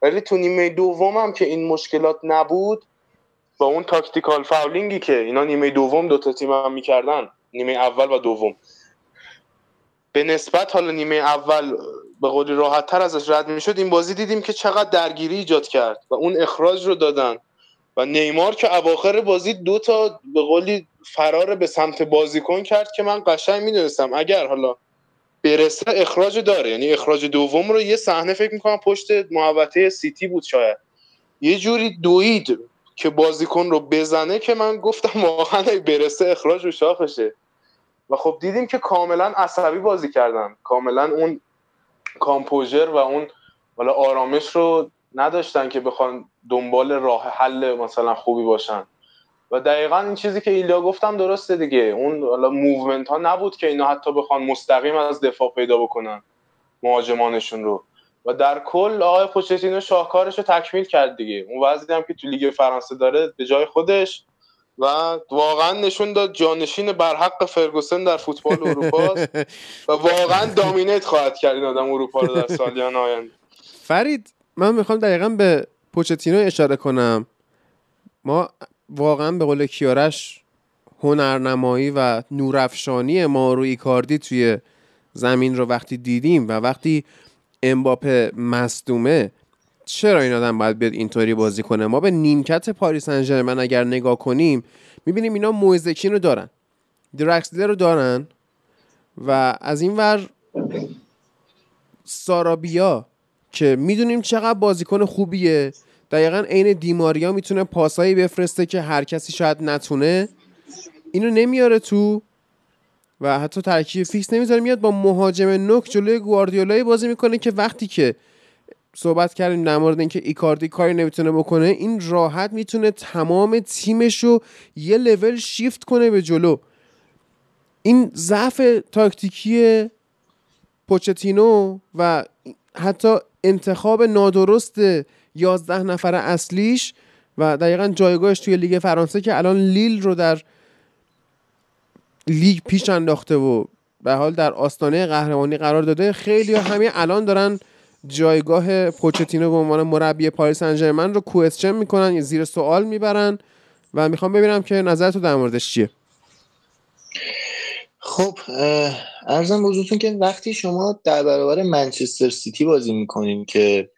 S6: ولی تو نیمه دوم هم که این مشکلات نبود با اون tactical fouling ی که اینا نیمه دوم دوتا تیم هم می‌کردن نیمه اول و دوم. به نسبت حالا نیمه اول به قولی راحت تر ازش رد می‌شد این بازی دیدیم که چقدر درگیری ایجاد کرد و اون اخراج رو دادن. و نیمار که اواخر بازی دو تا به قولی فرار به سمت بازیکن کرد که من قشنگ می‌دونستم. اگر حالا برسه اخراج داره. یعنی اخراج دوم رو یه صحنه فکر می‌کنم پشت محوطه سیتی بود شاید. یه جوری دوید که بازیکن رو بزنه که من گفتم واقعا برسه اخراج رو شاخشه. و خب دیدیم که کاملا عصبی بازی کردن. کاملا اون composure و اون حالا آرامش رو نداشتن که بخوان دنبال راه حل مثلا خوبی باشن. و دقیقا این چیزی که ایلیا گفتم درسته دیگه. اون حالا movement ها نبود که اینا حتی بخوان مستقیم از دفاع پیدا بکنن مهاجمانشون رو. و در کل آقای پوچتینو شاهکارش رو تکمیل کرد دیگه. اون وضعی هم که تو لیگ فرانسه داره به جای خودش و واقعا نشون داد جانشین برحق فرگوسن در فوتبال اروپا و واقعا دامینیت خواهد کرد این آدم اروپا رو در سالیان آینده.
S1: فرید من می‌خوام دقیقا به پوچتینو اشاره کنم. ما واقعا به قول کیارش هنرنمایی و نورافشانی ما رو ایکاردی توی زمین رو وقتی دیدیم و وقتی امباپه مصدومه چرا این آدم باید بیاد اینطوری بازی کنه؟ ما به نیمکت پاریس سن ژرمن اگر نگاه کنیم می‌بینیم اینا مویس کین رو دارن درکسلر رو دارن و از این ور سارابیا که می‌دونیم چقدر بازیکن خوبیه. دقیقا عین دی‌ماریا می‌تونه پاسایی بفرسته که هر کسی شاید نتونه. اینو نمیاره تو و حتی ترکیب fix نمی‌ذاره میاد با مهاجم نوک جلوی گواردیولای بازی می‌کنه که وقتی که صحبت کردیم در مورد اینکه ایکاردی کاری نمی‌تونه بکنه این راحت می‌تونه تمام تیمش رو یه لول شیفت کنه به جلو. این ضعف تاکتیکی پوچتینو و حتی انتخاب نادرست یازده نفر اصلیش و دقیقا جایگاهش توی لیگ فرانسه که الان لیل رو در لیگ پیش انداخته و به حال در آستانه قهرمانی قرار داده. خیلی همین الان دارن جایگاه پوچتینو به عنوان مربی پاریس سن رو کوئسچن می‌کنن زیر سوال می‌برن و می‌خوام ببینم که نظرتو در موردش چیه؟
S4: خب ارزم بزرگتون که وقتی شما در برابر منچستر سیتی بازی می‌کنین که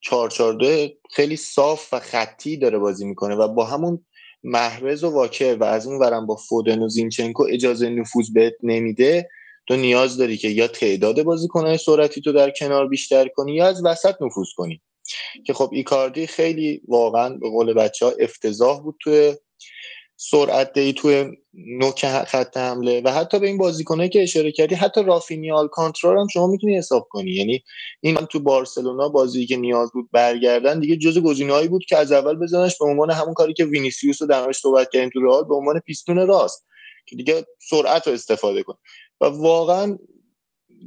S4: 442 خیلی صاف و خطی داره بازی می‌کنه و با همون محرز و واکر و از اون ورم با فودن و زینچنکو اجازه نفوذ بهت نمیده تو نیاز داری که یا تعداد بازیکنهای سرعتی تو در کنار بیشتر کنی یا از وسط نفوذ کنی. که خب ایکاردی خیلی واقعا به قول بچه ها افتضاح بود توی سرعت دی توی نوک خط حمله و حتی به این بازیکنه که اشاره کردی حتی رافینیا آلکانترا هم شما می‌تونی حساب کنی. یعنی این تو بارسلونا بازی که نیاز بود برگردن دیگه جز گزینه‌هایی بود که از اول بزنش به عنوان همون کاری که وینیسیوس رو درش صحبت کردیم تو رئال به عنوان piston راست که دیگه سرعت رو استفاده کن. و واقعا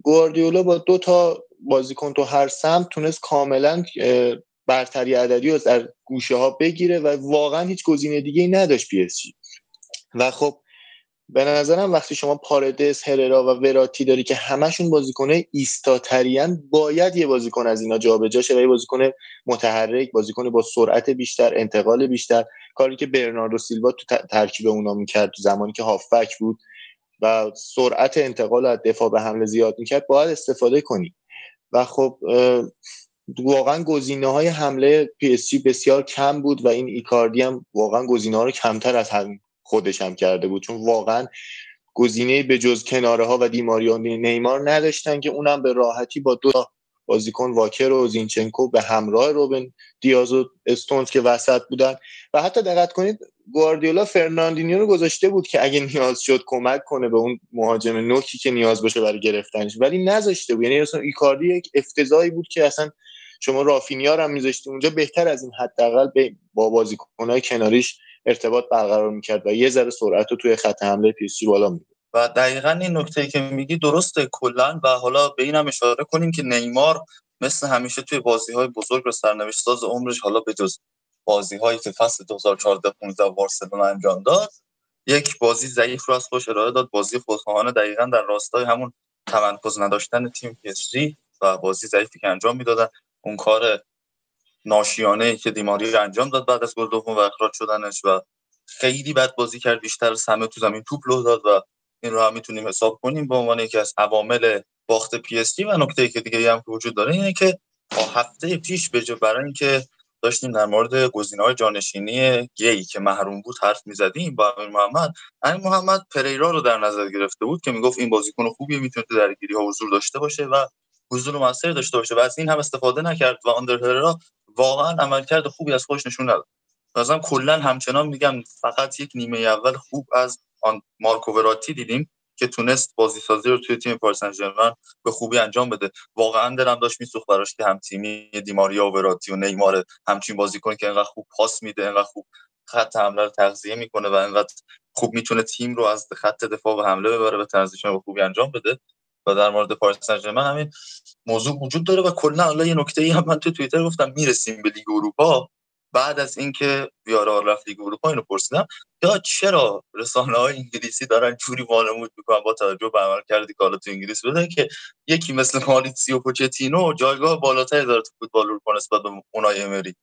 S4: گواردیولا با دو تا بازیکن تو هر سمت تونست کاملا برتری عددی رو در گوشه ها بگیره و واقعا هیچ گزینه دیگه ای نداشت پی و خب به نظرم وقتی شما پاردس هررا و وراتی داری که همشون بازیکنه ایستاتریان باید یه بازیکن از اینا جابجا شه و یه بازیکن متحرک بازیکن با سرعت بیشتر انتقال بیشتر. کاری که برناردو سیلوا تو ترکیب اونا می‌کرد زمانی که هافبک بود و سرعت انتقال از دفاع به حمله زیاد می‌کرد باید استفاده کنی. و خب واقعا گزینه های حمله پی اس جی بسیار کم بود و این ایکاردی هم واقعا گزینه ها رو کمتر از هم خودش هم کرده بود. چون واقعا گزینه به جز کناره ها و دی‌ماریا نیمار نداشتن که اونم به راحتی با دو بازیکن واکر و زینچنکو به همراه روبن دیاز و استونز که وسط بودن. و حتی دقت کنید گواردیولا فرناندینیو رو گذاشته بود که اگه نیاز شد کمک کنه به اون مهاجم نوکی که نیاز باشه برای گرفتنش. ولی نذاشته بود. یعنی اصلا ایکاردی یک افتضاحی بود که اصلا شما رافینیا هم میذاشتی اونجا بهتر از این حداقل با بازیکنهای کناریش ارتباط برقرار می‌کرد و یه ذره سرعت رو توی خط حمله پی اس جی بالا می‌برد
S5: و دقیقا این نکته که میگی درسته کلا و حالا به اینم اشاره کنیم که نیمار مثل همیشه توی بازی های بزرگ و سرنوشت ساز عمرش حالا به جز بازی هایی که فصل 2014 15 بارسلونا انجام داد یک بازی ضعیف رو از خوش ارائه داد. بازی خودخواهانه دقیقا در راستای همون تمرکز نداشتن تیم پی و بازی ضعیفی که انجام می‌دادن. اون کار ناشیانه که دیماری انجام داد بعد از گل دوم و اخراج شدنش و خیلی بد بازی کرد بیشتر همه تو زمین توپ لو داد و این رو هم می‌تونیم حساب کنیم. به عنوان یکی از عوامل باخت پی اس و نکته که دیگه هم که وجود داره اینه که با هفته پیش به برای اینکه داشتیم در مورد های جانشینی گی که محروم بود حرف می‌زدیم با امیر محمد امیر محمد پریرا رو در نظر گرفته بود که می‌گفت این بازیکن خوبیه می‌تونه درگیری ها حضور داشته باشه و حضور موثر داشته باشه. و از این هم استفاده نکرد و آندر واقعا عملکرد خوبی از خودش نشون نداد. مثلا کلا همچنان میگم فقط یک نیمه اول خوب از آن مارکو وراتی دیدیم که تونست بازی سازی رو توی تیم پاریس سن به خوبی انجام بده. واقعا دلم داشت میسوخت براش که هم تیمی دیماریا و وراتی و نیمار همچین بازیکن که انقدر خوب پاس میده انقدر خوب خط حمله رو تغذیه می‌کنه و انقدر خوب می‌تونه تیم رو از خط دفاع و حمله ببره به transition به خوبی انجام بده. و در مورد پاریس سن همین موضوع وجود داره و کلا حالا یه نکته ای هم من تو توییتر گفتم می‌رسیم به لیگ اروپا. بعد از اینکه ویارال رفت لیگ اروپا اینو پرسیدم یا چرا رسانه های انگلیسی دارن جوری وانمود می‌کنن؟ با توجه به عمل کردی که تو انگلیس بده که یکی مثل ماریتسیو پوچتینو جایگاه بالاتری داره تو فوتبال اروپا نسبت به اونای امری.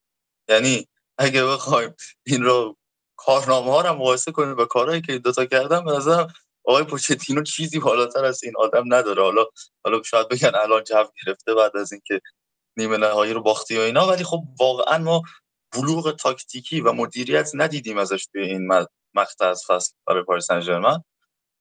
S5: یعنی اگه بخوایم این رو کارنامه ها رو مقایسه کنیم با کارهایی که این دوتا کردن به نظر آقای پوچتینو چیزی بالاتر از این آدم نداره. حالا حالا شاید بگن الان جو گرفته بعد از اینکه نیمه نهایی رو باختی و اینا ولی خب واقعا ما بلوغ تاکتیکی و مدیریت ندیدیم ازش توی این مقطع از فصل برای پاریس سن ژرمن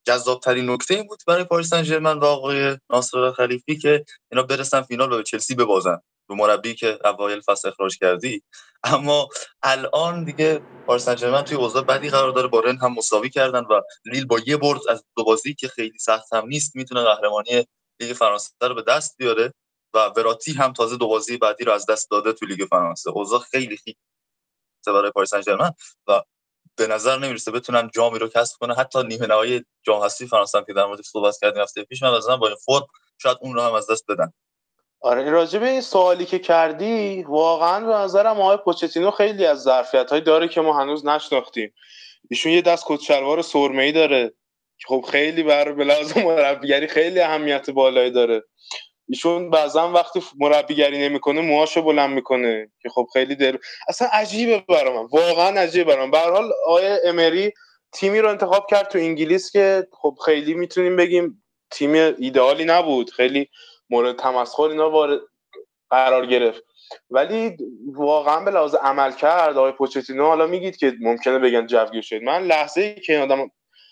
S5: جذابترین نکته این بود برای پاریس سن و آقای ناصر خلیفی که اینا برسن فینال و به چلسی ببازن. به مربی که اوایل فصل اخراج کردی. اما الان دیگه پاریس سن توی اوضاع بدی قرار داره. با رن هم مساوی کردن و لیل با یه برد از دو بازی که خیلی سخت هم نیست می‌تونه قهرمانی لیگ فرانسه رو به دست بیاره و وراتی هم تازه دو بازی بعدی رو از دست داده تو لیگ فرانسه. اوضاع خیلی خیلی برای پاریس سن و به نظر نمی‌رسه بتونن جامی رو کسب کنه حتی نیمه نهایی جام حذفی فرانسه که در موردش صحبت کردیم هفته پیش من با این فرم شاید اون رو هم از دست بدن.
S6: آره راجع به این سوالی که کردی واقعا به نظرم آقای پوچتینو خیلی از ظرفیت داره که ما هنوز نشناختیم. ایشون یه دست کت شلوار سرمه‌ای داره. خب خیلی بر به مربیگری خیلی اهمیت بالایی داره. ایشون بعضا وقتی مربیگری نمی‌کنه موهاشو بلند می‌کنه. که خب خیلی دل اصلا عجیبه برام واقعا عجیبه برام به حال آقای امری تیمی رو انتخاب کرد تو انگلیس که خب خیلی می‌تونیم بگیم تیم ایدئالی نبود. خیلی مورد تمسخر اینا وارد قرار گرفت. ولی واقعا به لحاظ عمل کرد آقای پوچتینو. حالا میگید که ممکنه بگن جوگیر شد. من لحظه ای که آدم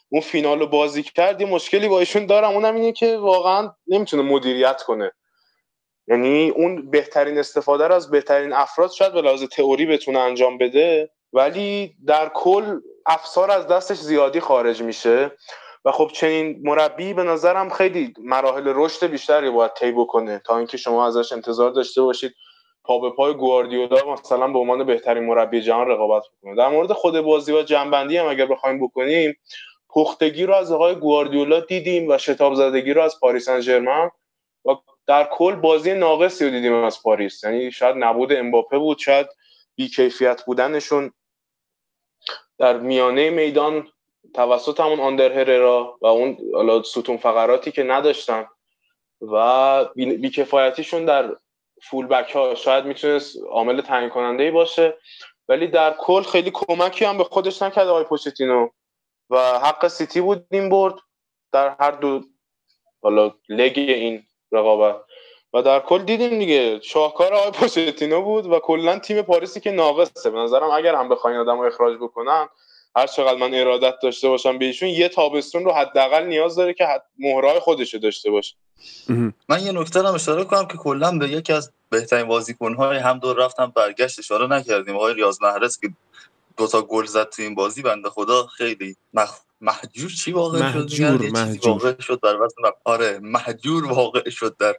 S6: اون فینال رو بازی کرد یه مشکلی با ایشون دارم. اونم اینه که واقعا نمی‌تونه مدیریت کنه. یعنی اون بهترین استفاده رو از بهترین افراد شاید به لحاظ تئوری بتونه انجام بده ولی در کل افسار از دستش زیادی خارج میشه. و خب چنین مربی به نظرم خیلی مراحل رشد بیشتری باید طی بکنه تا اینکه شما ازش انتظار داشته باشید پا به پای گواردیولا مثلا به عنوان بهترین مربی جهان رقابت بکنه. در مورد خود بازی و جنبندی هم اگر بخوایم بکنیم پختگی رو از آقای گواردیولا دیدیم و شتاب زدگی رو از پاریس سن و در کل بازی ناقصی رو دیدیم از پاریس. یعنی شاید نبود امباپه بود شاید بیکیفیت بودنشون در میانه میدان توسط همون آندر هررا و اون ستون فقراتی که نداشتن و بیکفایتیشون در فول بک ها شاید می‌تونست عامل تعیین کننده ای باشه. ولی در کل خیلی کمکی هم به خودش نکرد آقای پوچتینو و حق سیتی بود این برد در هر دو حالا لگ این رقابت. و در کل دیدیم دیگه شاهکار آقای پوچتینو بود و کلا تیم پاریسی که ناقصه. به نظرم اگر هم بخواین آدم رو اخراج بکنن هر چقدر من ارادت داشته باشم به ایشون یه تابستون رو حداقل نیاز داره که حد... مهرهای خودش داشته باشه.
S5: من یه نکته هم اشاره کنم که کلا به یکی از بهترین بازیکن‌های هم دور رفتم برگشت اشاره نکردیم. آقای ریاض محرز که دوتا گل زد تو این بازی بنده خدا خیلی مخ... محجور چی واقع
S1: محجور
S5: شد
S1: محجور.
S5: واقع شد در آره محجور واقع شد در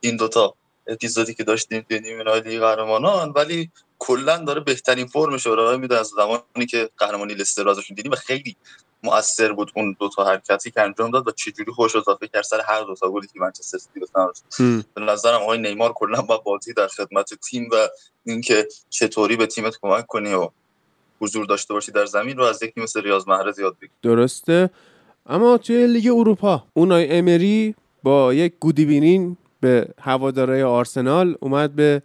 S5: این دوتا اپیزودی که داشتیم توی نیمه نهایی قهرمانان ولی کلا داره بهترین فرمش رو ارائه میده از زمانی که قهرمانی لستر ازشون دیدیم و خیلی مؤثر بود اون دو تا حرکتی که انجام داد و چجوری خوش اضافه کرد سر هر دو تا گلی که منچستر سیتی به نظرم آقای نیمار کلا با بازی در خدمت تیم و اینکه چطوری به تیمت کمک کنی و حضور داشته باشی در زمین رو از یکی مثل ریاض محرز یاد بگیر.
S1: درسته. اما توی لیگ اروپا اونای امری با یک گودیبینین به هواداره آرسنال اومد به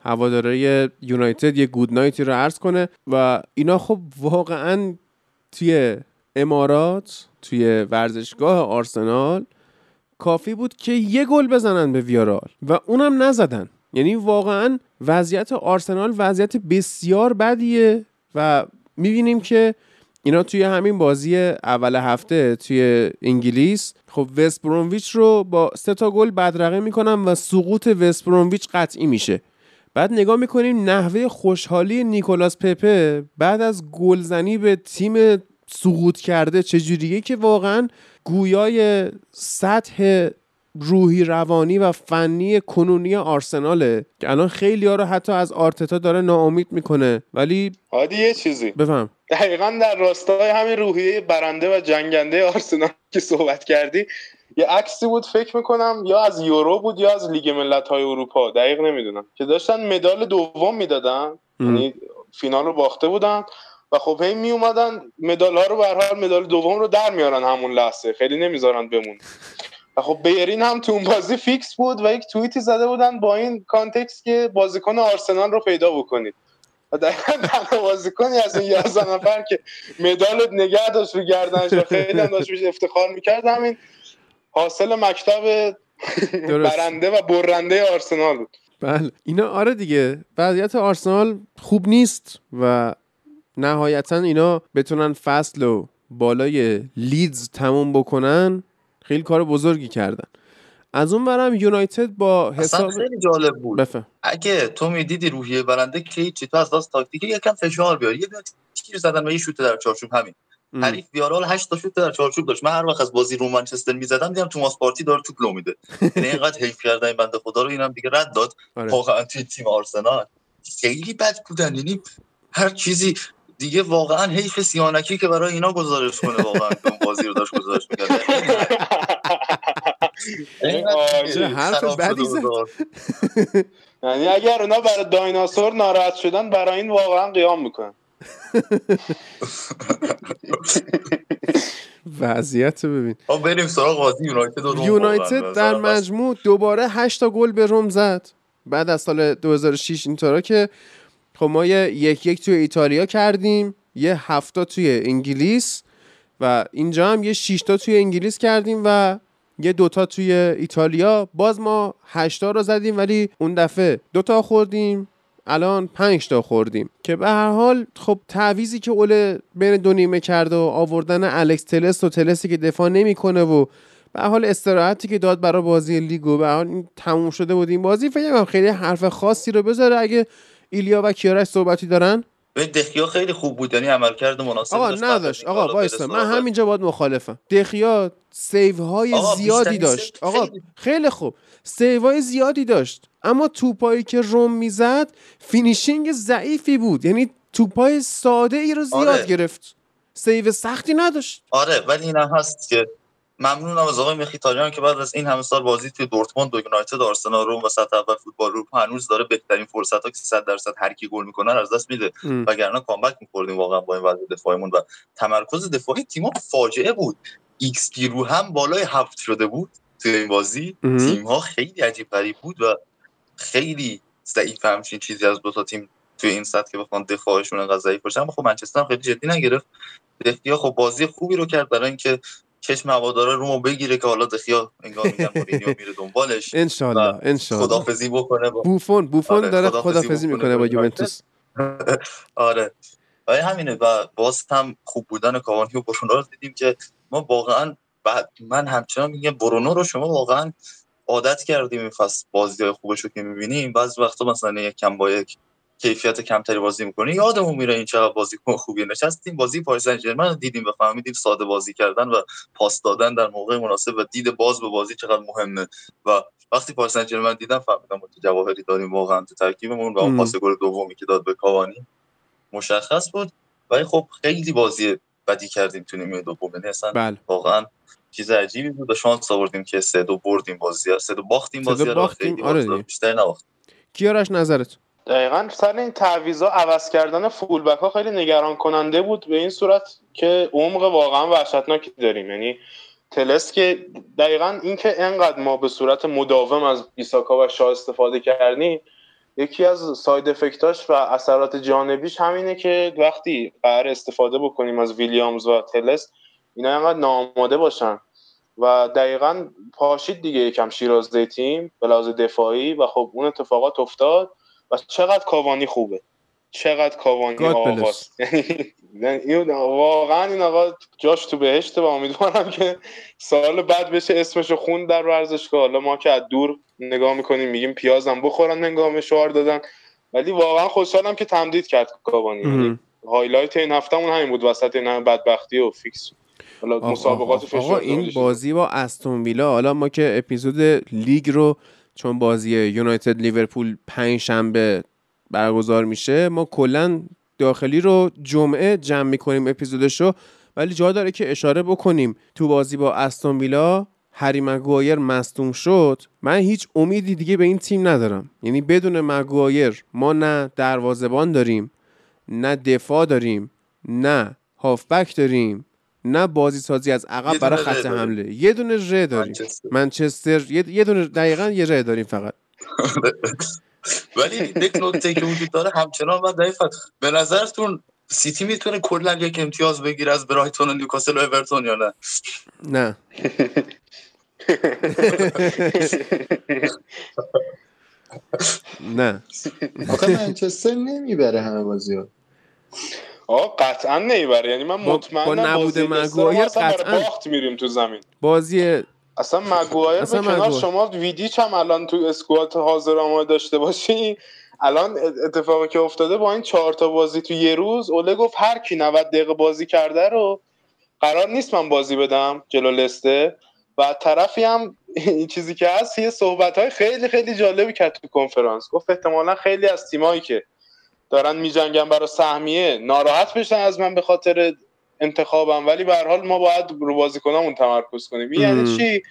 S1: هواداره یونایتد یه گود نایتی رو عرض کنه و اینا خب واقعا توی امارات توی ورزشگاه آرسنال کافی بود که یه گل بزنن به ویارال و اونم نزدن. یعنی واقعا وضعیت آرسنال وضعیت بسیار بدیه و می‌بینیم که اینا توی همین بازی اول هفته توی انگلیس خب وست برونویچ رو با سه تا گل بدرقه می‌کنن و سقوط وست برونویچ قطعی میشه. بعد نگاه می‌کنیم نحوه خوشحالی نیکولاس پپه بعد از گلزنی به تیم سقوط کرده چجوریه که واقعا گویای سطح روحی روانی و فنی کنونی آرسناله که الان خیلی ها رو حتی از آرتتا داره ناامید می‌کنه. ولی
S6: عادی یه چیزی.
S1: بفهم.
S6: دقیقا در راستای همین روحیه برنده و جنگنده آرسنال که صحبت کردی یه عکسی بود فکر می‌کنم یا از یورو بود یا از لیگ ملت های اروپا دقیق نمی‌دونم که داشتن مدال دوم می‌دادن یعنی فینال رو باخته بودن و خب هی می اومدن مدال ها رو به حال مدال دوم رو در میارن همون لحظه خیلی نمی‌ذارن بمون و خب بلرین هم تو اون بازی فیکس بود و یک توییتی زده بودن با این context که بازیکن آرسنال رو پیدا بکنید. و دقیقا بازیکنی از این یازده نفر که مدال نگه داشت رو گردنش و خیلی هم داشت افتخار می‌کرد همین حاصل مکتب برنده و برنده آرسنال بود.
S1: بله. اینا آره دیگه. وضعیت آرسنال خوب نیست و نهایتا اینا بتونن فصل و بالای لیدز تموم بکنن خیلی کار بزرگی کردن. از اون برم یونایتد با حساب
S5: خیلی جالب بود.
S1: بفهم.
S5: اگه تو می‌دیدی روحیه برنده که چی تو از دست تاکتیکی یکم فشار بیاری. یه تیر زدن و یه شوت در چارچوب همین. حریف بیارال 8 تا شوت در چارچوب داشت. من هر وقت از بازی رو منچستر می‌زدم دیدم توماس پارتی داره توپ لو میده. یعنی اینقدر حیف کرده این بنده خدا رو اینم دیگه رد داد.
S1: آره.
S5: واقعا توی تیم آرسنال خیلی بد بودن. یعنی هر چیزی دیگه واقعا حیف سیانکی که برای اینا گزارش کنه واقعا اون بازی رو داشت گزارش می‌کرد.
S1: چه حرف بدی زد؟
S6: یعنی اگر اونا برای دایناسور ناراحت شدن برای این واقعا قیام می‌کنن.
S1: وضعیت ببین.
S5: آقا بریم سراغ بازی یونایتد
S1: در مجموع دوباره 8 تا گل به روم زد. بعد از سال 2006 اینطورا که خب ما یه یک یک توی ایتالیا کردیم یه هفتا توی انگلیس و اینجا هم یه 6 تا توی انگلیس کردیم و یه دوتا توی ایتالیا. باز ما 8 تا رو زدیم ولی اون دفعه دوتا خوردیم الان پنج تا خوردیم. که به هر حال خب تعویزی که اول بین دو نیمه کرد و آوردن الکس تلس و تلسی که دفاع نمی‌کنه و به هر حال استراحتی که داد برای بازی لیگ و به هر حال تموم شده بود این بازی فکر کنم خیلی حرف خاصی رو بذاره. اگه ایلیا و کیارش صحبتی دارن
S5: دخیا خیلی خوب بود یعنی عملکرد مناسب
S1: آقا نداشت. آقا وایسا من همینجا باید مخالفم. دخیا save های زیادی داشت. آقا
S5: خیلی-
S1: خیلی خوب. save های زیادی داشت. اما توپایی که روم می‌زد finishing ضعیفی بود. یعنی توپای ساده ای رو زیاد
S5: آره.
S1: گرفت. save سختی نداشت.
S5: آره ولی این هست که ممنونم از آقای مخیتاریان که بعد از این همه سال بازی توی دورتموند و یونایتد آرسنال روم و سطح اول فوتبال اروپا هنوز داره بهترین فرصت ها که 100 درصد هر کی گل می‌کنه از دست میده. وگرنه comeback می‌خوردیم واقعا با این وضع دفاعیمون و تمرکز دفاعی تیم‌ها فاجعه بود. ایکس پی رو هم بالای هفت شده بود توی این بازی.
S1: مهم.
S5: تیم‌ها خیلی عجیب غریب بود و خیلی ضعیف همچین چیزی از دو تا تیم توی این سطح که بخوان دفاعشون انقدر ضعیف باشه اما خب منچستر هم خیلی جدی نگرفت. دخیا خب بازی خوبی رو کرد برای اینکه چشم هوادارا رومو بگیره که حالا دخیا انگار میگن مورینیو میره دنبالش.
S1: انشالله انشالله
S5: خدافزی بکنه با
S1: بوفون بوفون
S5: آره،
S1: داره
S5: بکنه
S1: می‌کنه با
S5: با
S1: یوونتوس.
S5: آره. آره همینه و باز هم خوب بودن کاوانی و برونو رو دیدیم که ما واقعا بعد من همچنان میگم برونو رو شما واقعا عادت کردیم این فصل بازی های خوبش رو که می‌بینیم. بعضی وقتا مثلا یک کم با یک کیفیت کمتری بازی می‌کنه یادمون میره این چقدر بازیکن خوبیه نشستیم. بازی پاریس سن ژرمن رو دیدیم و فهمیدیم ساده بازی کردن و پاس دادن در موقع مناسب و دید باز به بازی چقدر مهمه. و وقتی پاریس سن ژرمن دیدم فهمیدم ما جواهری داریم واقعا تو ترکیبمون و اون. پاس گل دومی که داد به کاوانی مشخص بود. ولی خب خیلی بازی بدی کردیم تو نیمه دوم. یعنی اصلا
S1: بله.
S5: واقعا چیز عجیبی بود و شانس آوردیم که سه دو بردیم بازی. سه دو باختیم بازی رو
S1: باختیم،
S5: خیلی
S1: آره.
S5: بیشتر نباختیم.
S1: کیارش نظرت
S6: دقیقا. سر این تعویضا عوض کردن فولبک ها خیلی نگران کننده بود به این صورت که عمق واقعا وحشتناکی داریم. یعنی تلس که دقیقا اینکه انقدر ما به صورت مداوم از بیساکا و شاه استفاده کردیم یکی از ساید افکتاش و اثرات جانبیش همینه که وقتی قرار استفاده بکنیم از ویلیامز و تلس اینا انقدر ناآماده باشن. و دقیقا پاشید دیگه یکم شیرازه تیم به دفاعی و خب اون اتفاقات افتاد. و چقدر کاوانی خوبه. چقدر کاوانی آقاست یعنی این واقعا این آقا جاش تو بهشته و امیدوارم که سال بعد بشه اسمشو خون در ورزشگاه. حالا ما که از دور نگاه می‌کنیم میگیم پیازم بخورن هنگام شعار دادن. ولی واقعا خوشحالم که تمدید کرد کاوانی. یعنی. highlight این هفتهمون همین بود. وسط این بدبختی و فیکس حالا مسابقات
S1: آقا, این بازی با استون ویلا حالا ما که اپیزود لیگ رو چون بازی یونایتد لیورپول پنج شنبه برگزار میشه ما کلا داخلی رو جمعه جمع می‌کنیم اپیزودش رو. ولی جا داره که اشاره بکنیم تو بازی با استون ویلا هری مگوایر مصدوم شد. من هیچ امیدی دیگه به این تیم ندارم. یعنی بدون مگوایر ما نه دروازبان داریم نه دفاع داریم نه هافبک داریم. نه بازی سازی از عقب برای خط. حمله. یه دونه ره داریم.
S5: منچستر.
S1: منچستر. یه, دونه دقیقا یه ره داریم فقط.
S5: ولی یک نکته که وجود داره همچنان من ضعیف به نظرتون سیتی می‌تونه کلا یک امتیاز بگیره از برایتون و نیوکاسل و اورتون یا نه؟
S1: نه. نه.
S4: آخه منچستر نمی‌بره همه بازی ها
S6: آه قطعا نمی‌بره یعنی من
S1: با- با
S6: مطمئنم
S1: نبود مگوایر قطعاً.
S6: باخت میریم تو زمین
S1: بازی
S6: اصلا مگوایر به
S1: اصلا
S6: کنار
S1: مگوایر.
S6: شما ویدیچ هم الان تو اسکوات حاضر آماده داشته باشی الان اتفاقی که افتاده با این چهار تا بازی تو یه روز اوله گفت هر کی 90 دقیقه بازی کرده رو قرار نیست من بازی بدم جلو لسته و طرفی هم این چیزی که هست یه صحبت های خیلی خیلی جالبی کرد تو کنفرانس گفت احتمالا خیلی از تیمایی که دارن میجنگن برای سهمیه ناراحت بشن از من به خاطر انتخابم. ولی به هر حال ما باید رو بازیکنامون تمرکز کنیم. یعنی چی؟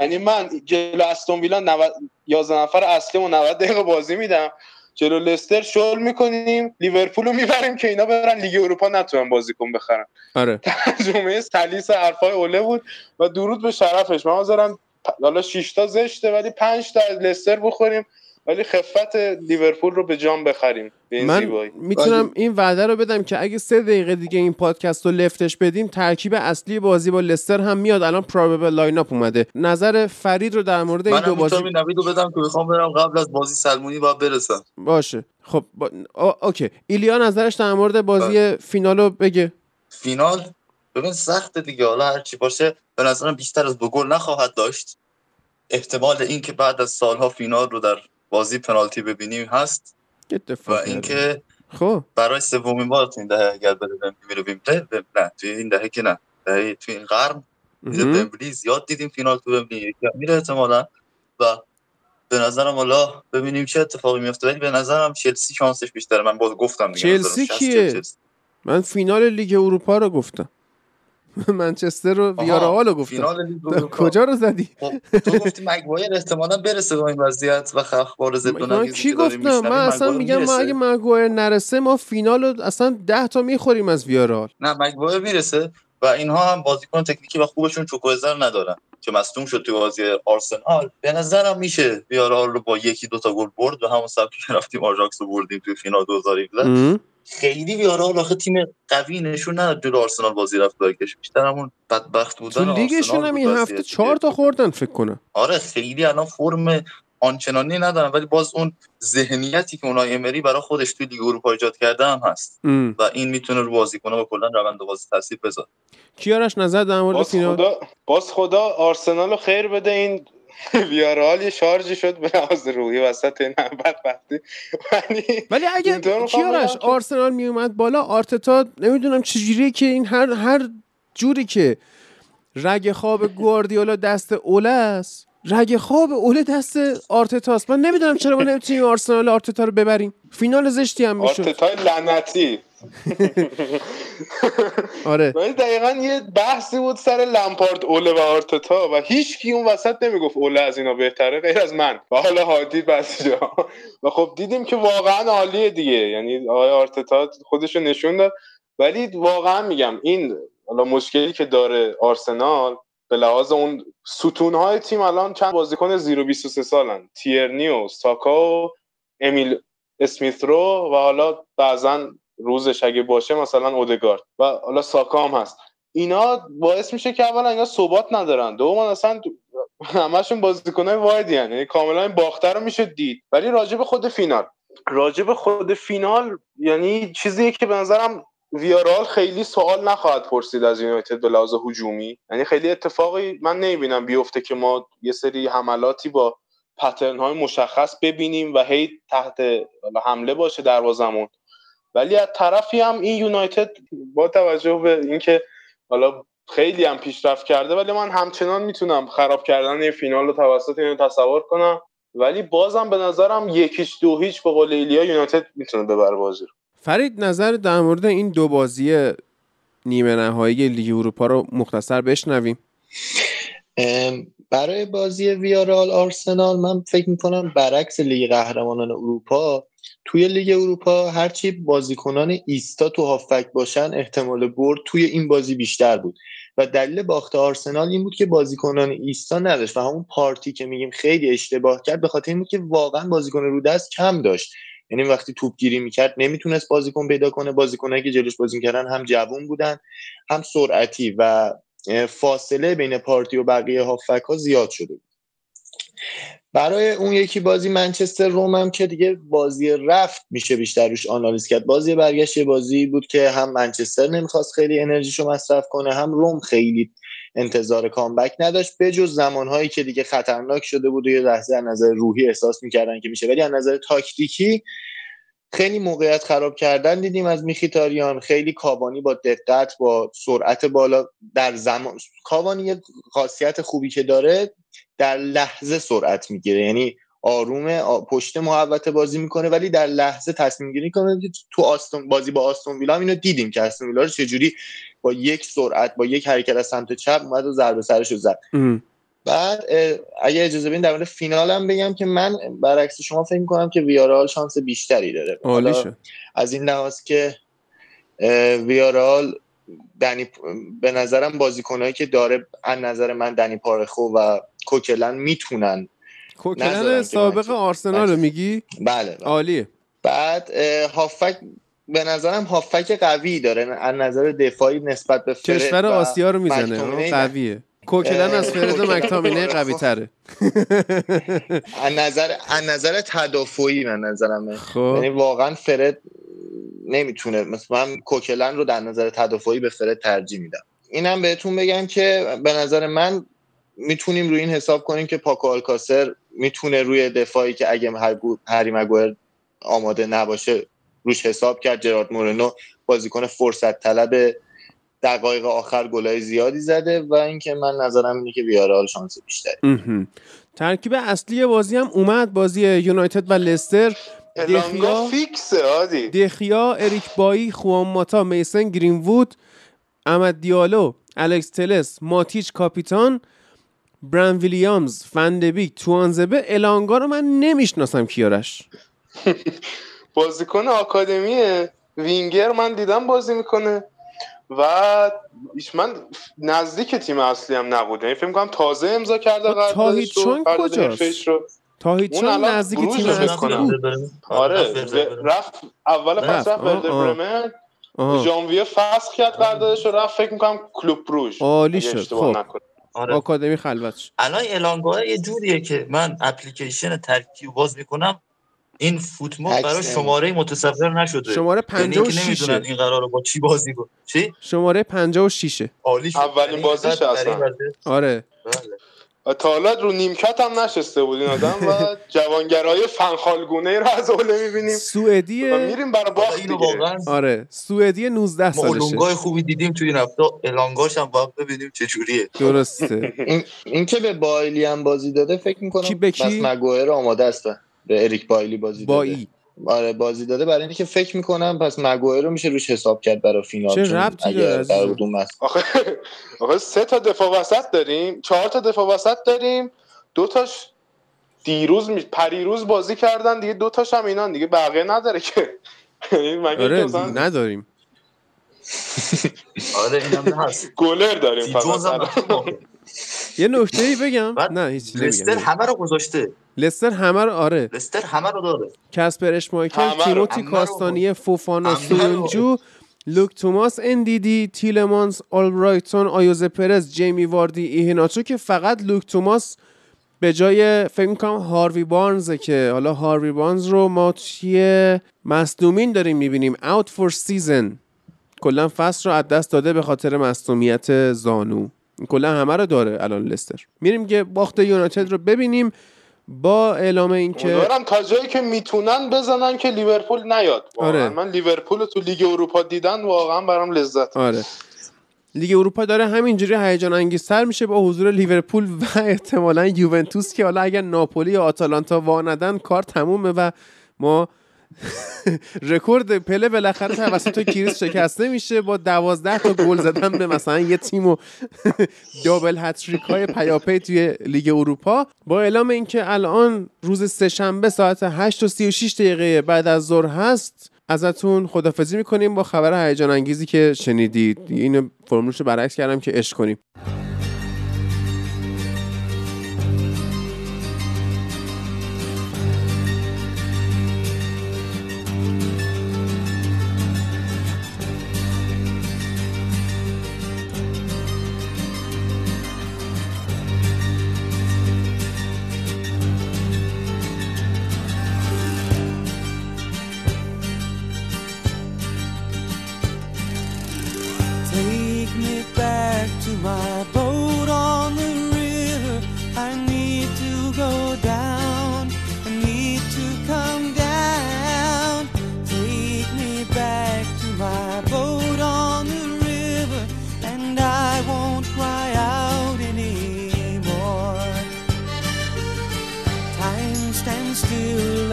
S6: یعنی من جلو استون ویلا 90 11 نفر اصلی و 90 دقیقه بازی میدم. جلو لستر شل می‌کنیم لیورپول رو می‌بریم که اینا برن لیگ اروپا نتونن بازیکن بخرن.
S1: آره.
S6: ترجمه سلیس حرفای اوله بود و درود به شرفش. من حالا 6 تا زشته ولی 5 تا از لستر بخوریم. ولی خفت لیورپول رو به جام بخریم به این
S1: من
S6: زیبایی.
S1: می‌تونم این وعده رو بدم که اگه سه دقیقه دیگه این پادکست رو لفتش بدیم ترکیب اصلی بازی با لستر هم میاد. الان probable lineup اومده. نظر فرید رو در مورد این
S5: من
S1: دو بازی
S5: می‌تونم این نوید رو بدم که بخوام برم قبل از بازی سلمونی باید برسم.
S1: باشه. خب با... آ... okay. ایلیا نظرش در مورد بازی
S5: بله.
S1: فینال رو بگه.
S5: فینال؟ ببین سخت دیگه. حالا هر چی باشه به نظرم بیشتر از دو گل نخواهد داشت. احتمال اینکه بعد از سالها فینال رو در بازی پنالتی ببینیم هست و اینکه
S1: خب.
S5: برای سومین بار تو این دهه اگر میره ویمبلی وم- نه توی این دهه که نه. دهه توی این قرن. ومبلی زیاد دیدیم فینال تو هم میره احتمالا. و به نظرم حالا ببینیم چه اتفاقی میفته ولی به نظرم چلسی شانسش بیشتره. من باز گفتم دیگه.
S1: چلسی
S5: نظرم 60
S1: کیه؟ من فینال لیگ اروپا رو گفتم. منچستر رو ویارال رو گفتم. کجا رو زدی
S5: خب تو گفتی مگوایر احتمالا برسه با این وضعیت و اخبار نقیضی
S1: کی گفتم من اصلا میگم ما. اگه مگوایر نرسه ما فینال رو اصلا ده تا می‌خوریم از ویارال
S5: نه مگوایر می‌رسه و اینها هم بازیکن تکنیکی و خوبشون چوکوزه ندارن که مصدوم شد تو بازی آرسنال به نظرم میشه ویارال رو با یکی دو تا گل برد و همون سبکی که رفتیم آژاکس رو بردیم تو فینال 2017
S1: مهم.
S5: خیلی ویارال آخه تیم قوی نشون نداد جلو آرسنال بازی رفت برگشت بیشتر همون بدبخت بودن
S1: تو لیگشون هم این هفته. چهار تا خوردن فکر کنم
S5: آره خیلی الان فرم آنچنانی ندارن ولی باز اون ذهنیتی که اونای امری برای خودش توی لیگ اروپا ایجاد کرده هم هست
S1: ام.
S5: و این می‌تونه رو بازیکن‌ها و کلا روند بازی تاثیر بذاره
S1: کیارش نظر در مورد
S6: باز خدا باز خدا آرسنال رو خیر بده این ویارال یه شارژی شد به لحاظ روحی وسط این هم بدبختی ولی
S1: ولی اگه کیارش آرسنال میومد بالا آرتتا نمی‌دونم چجوریه که این هر هر جوری که رگ خواب گواردیولا دست اوله است. رگ خواب اوله دست آرتتاست. من نمی‌دونم چرا ما نمی‌تونیم آرسنال آرتتا رو ببریم. فینال زشتی هم می‌شد.
S6: آرتتای لعنتی.
S1: آره.
S6: ولی دقیقا یه بحثی بود سر لمپارد اوله و آرتتا و هیچ کی اون وسط نمی‌گفت اوله از اینا بهتره غیر از من. و حالا هادی بعضی جا. و خب دیدیم که واقعا عالیه دیگه. یعنی آقای آرتتا خودش رو نشون داد. ولی واقعا میگم این حالا مشکلی که داره آرسنال به لحاظ اون ستونهای تیم الان چند بازیکن زیرو 23 سالن؟ تیرنی و ساکا و امیل اسمیثرو و حالا بعضا روزش اگه باشه مثلا اودگارد و حالا ساکا هم هست. اینا باعث میشه که اولا اینا ثبات ندارن. دوم اصلا همشون بازیکنای وایدی هن. یعنی کاملا این باخته رو میشه دید. ولی راجب خود فینال. راجب خود فینال یعنی چیزی که به نظرم ویارال خیلی سوال نخواهد پرسید از یونایتد به لحاظ هجومی. یعنی خیلی اتفاقی من نمی‌بینم بیفته که ما یه سری حملاتی با پترن های مشخص ببینیم و هی تحت حمله باشه دروازمون ولی از طرفی هم این یونایتد با توجه به اینکه حالا خیلی هم پیشرفت کرده ولی من همچنان می‌تونم خراب کردن این فینال رو توسط اینو تصور کنم. ولی بازم به نظرم یکیش دو هیچ به قول ایلیا یونایتد می‌تونه ببره بازی رو.
S1: فرید نظر در مورد این دو بازی نیمه نهایی لیگ اروپا رو مختصر بشنویم.
S4: برای بازی ویارال آرسنال من فکر می‌کنم برعکس لیگ قهرمانان اروپا توی لیگ اروپا هرچی بازیکنان ایستا تو هافک باشن احتمال برد توی این بازی بیشتر بود. و دلیل باخت آرسنال این بود که بازیکنان ایستا نداشت و همون پارتی که میگیم خیلی اشتباه کرد به خاطر این بود که واقعا بازیکن رو دست کم داشت. یعنی وقتی توپ گیری می‌کرد نمی‌تونست بازیکن پیدا کنه. بازیکنایی که جلوش بازی می‌کردن هم جوون بودن هم سرعتی و فاصله بین پارتی و بقیه هافک ها زیاد شده بود. برای اون یکی بازی منچستر روم هم که دیگه بازی رفت میشه بیشتر روش آنالیز کرد. بازی برگشت بازی بود که هم منچستر نمی‌خواست خیلی انرژیشو مصرف کنه هم روم خیلی انتظار کامبک نداشت بجز زمانهایی که دیگه خطرناک شده بود و یه لحظه از نظر روحی احساس می‌کردن که میشه. ولی از نظر تاکتیکی خیلی موقعیت خراب کردن دیدیم از میخیتاریان. خیلی کاوانی با دقت با سرعت بالا در زمان کاوانی یه خاصیت خوبی که داره در لحظه سرعت می‌گیره. یعنی آروم پشت محوطه بازی می‌کنه ولی در لحظه تصمیم گیری کنه تو آستون بازی با آستون ویلا اینو دیدیم که آستون ویلا رو چجوری با یک سرعت با یک حرکت از سمت چپ اومد و ضربه سرش رو زد. بعد اگه اجازه بدین در مورد فینال هم بگم که من برعکس شما فکر کنم که ویارال شانس بیشتری داره. حالا از این لحاظ که ویارال دنی به نظرم بازیکنایی که داره از نظر من دنی پارخو و کوکلن می‌تونن
S1: کوکلن سابق آرسنال رو میگی؟
S4: بله, بله.
S1: عالیه.
S4: بعد هافک به نظرم هافک قوی داره. از نظر دفاعی نسبت به فرد
S1: کشور آسیا رو می‌زنه قویه. کوکلن از فرد مکتامینه
S4: رو-
S1: قوی تره.
S4: از نظر از نظر تدافعی من نظرمه
S1: خب.
S4: یعنی واقعا فرد نمی‌تونه مثلا من کوکلن رو در نظر تدافعی به فرد ترجیح میدم. اینم بهتون بگم که به نظر من می‌تونیم روی این حساب کنیم که پاکو آلکاسر می‌تونه روی دفاعی که اگه هر- هری مگوئر آماده نباشه روش حساب کرد. جرارد مورنو بازیکن فرصت طلب دقایق آخر گلای زیادی زده و اینکه من نظرم اینه که ویارال شانس بیشتری.
S1: ترکیب اصلی بازی هم اومد. بازی یونایتد و لستر. دخیا
S6: فیکسه عادی
S1: دخیا اریک بایی خوان ماتا میسن گرینوود احمد دیالو الکس تلس ماتیچ کاپیتان بران ویلیامز فندبیک توانزبه الانگا رو من نمی‌شناسم کیارش
S6: بازیکن آکادمیه وینگر من دیدم بازی می‌کنه و ایش من نزدیک تیم اصلی هم نبود یعنی فکر می‌کنم تازه امضا کرده
S1: خب
S6: قرارداد
S1: کجاست؟ تاهیچان نزدیک تیم اصلی. بود
S6: آره
S5: رفت
S6: اول. فصل رفت
S1: آه.
S6: برمن ژانویه فسخ کرد قراردادش رو رفت فکر می‌کنم کلوب بروژ
S1: عالی شد. خب.
S5: آره.
S1: آکادمی خلوت شد
S5: الان الانگاه یه جوریه که من اپلیکیشن ترکیب باز می‌کنم این فوتمال
S4: عکس
S5: برای. شماره متصور نشده.
S1: شماره
S5: یعنی اینکه
S1: 56
S5: نمی‌دونن این قرار با چی بازی کن چی؟
S1: شماره 56
S5: عالی
S6: اولین
S5: یعنی در
S6: اصلا.
S1: آره.
S5: بله.
S6: تا حالا رو نیمکت هم نشسته بود این آدم و جوانگرای فنخالگونه رو از اوله می‌بینیم.
S1: سوئدی
S6: میریم برای باخت دیگه.
S5: واقعا
S1: آره سوئدی 19
S5: ما
S1: سالشه.
S5: اولونگای خوبی دیدیم توی این هفته الانگاش هم باید ببینیم چه جوریه.
S1: درسته.
S4: این, این که به بایلی هم بازی داده فکر می‌کنم
S1: کی به کی؟
S4: بس مگوئر آماده است به اریک بایلی بازی
S1: با
S4: داده.
S1: ای.
S4: آره بازی داده. برای اینکه فکر می‌کنم پس مگوئر رو میشه روش حساب کرد برای فینال
S1: چه ربطی
S4: اگر
S1: داره
S6: آخه آخه سه تا دفاع وسط داریم چهار تا دفاع وسط داریم دو تاش دیروز می... پریروز بازی کردن دیگه دو تاش هم اینان دیگه بقیه نداره که. یعنی مگه
S1: آره نداریم.
S5: آره اینم هست
S6: گلر داریم فقط.
S1: یه نکته ای بگم نه هیچ
S5: لستر
S1: نمیگم
S5: همه رو گذاشته.
S1: لستر همه رو آره.
S5: لستر همه رو داره.
S1: کسپر اشمایکل. تیموتی. کاستانیه فوفانا. سویونجو لوک توماس اندیدی تیلمانس آلبرایتون آیوزه پرز جیمی واردی ایهناچو که فقط لوک توماس به جای فکر می‌کنم هاروی بارنزه که حالا هاروی بارنز رو ما توی مصدومین داریم می‌بینیم. out for season کلا فصل رو از دست داده به خاطر مصدومیت زانو. کلا همه رو داره الان لستر. میریم که باخت یونایتد رو ببینیم با اعلام اینکه
S6: امیدوارم تا جایی که می‌تونن بزنن که لیورپول نیاد. واقعا
S1: آره.
S6: من لیورپول رو تو لیگ اروپا دیدن واقعا برام لذت.
S1: آره. لیگ اروپا داره همینجوری هیجان انگیزتر میشه با حضور لیورپول و احتمالا یوونتوس که حالا اگر ناپولی یا آتالانتا وا ندن کار تمومه و ما رکورد پله بالاخره توسط کریس شکسته میشه. با دوازده تا گل زدن به مثلا یه تیم و double hat-trick های پیاپی توی لیگ اروپا. با اعلام اینکه الان روز سهشنبه ساعت 8 و 36 دقیقه بعد از ظهر هست ازتون خدافزی می‌کنیم با خبر هیجان انگیزی که شنیدید. اینو فرمولش برعکس کردم که عشق کنیم.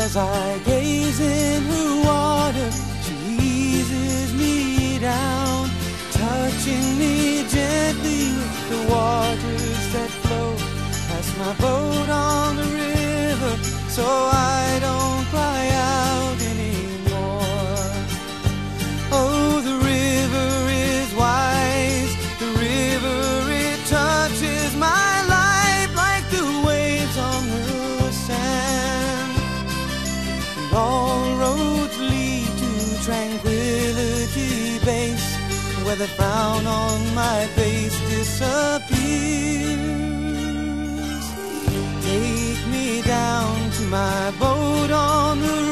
S8: As I gaze in her water, she eases me down, touching me gently with the waters that flow past my boat on the river. So I on my face disappears. Take me down to my boat on the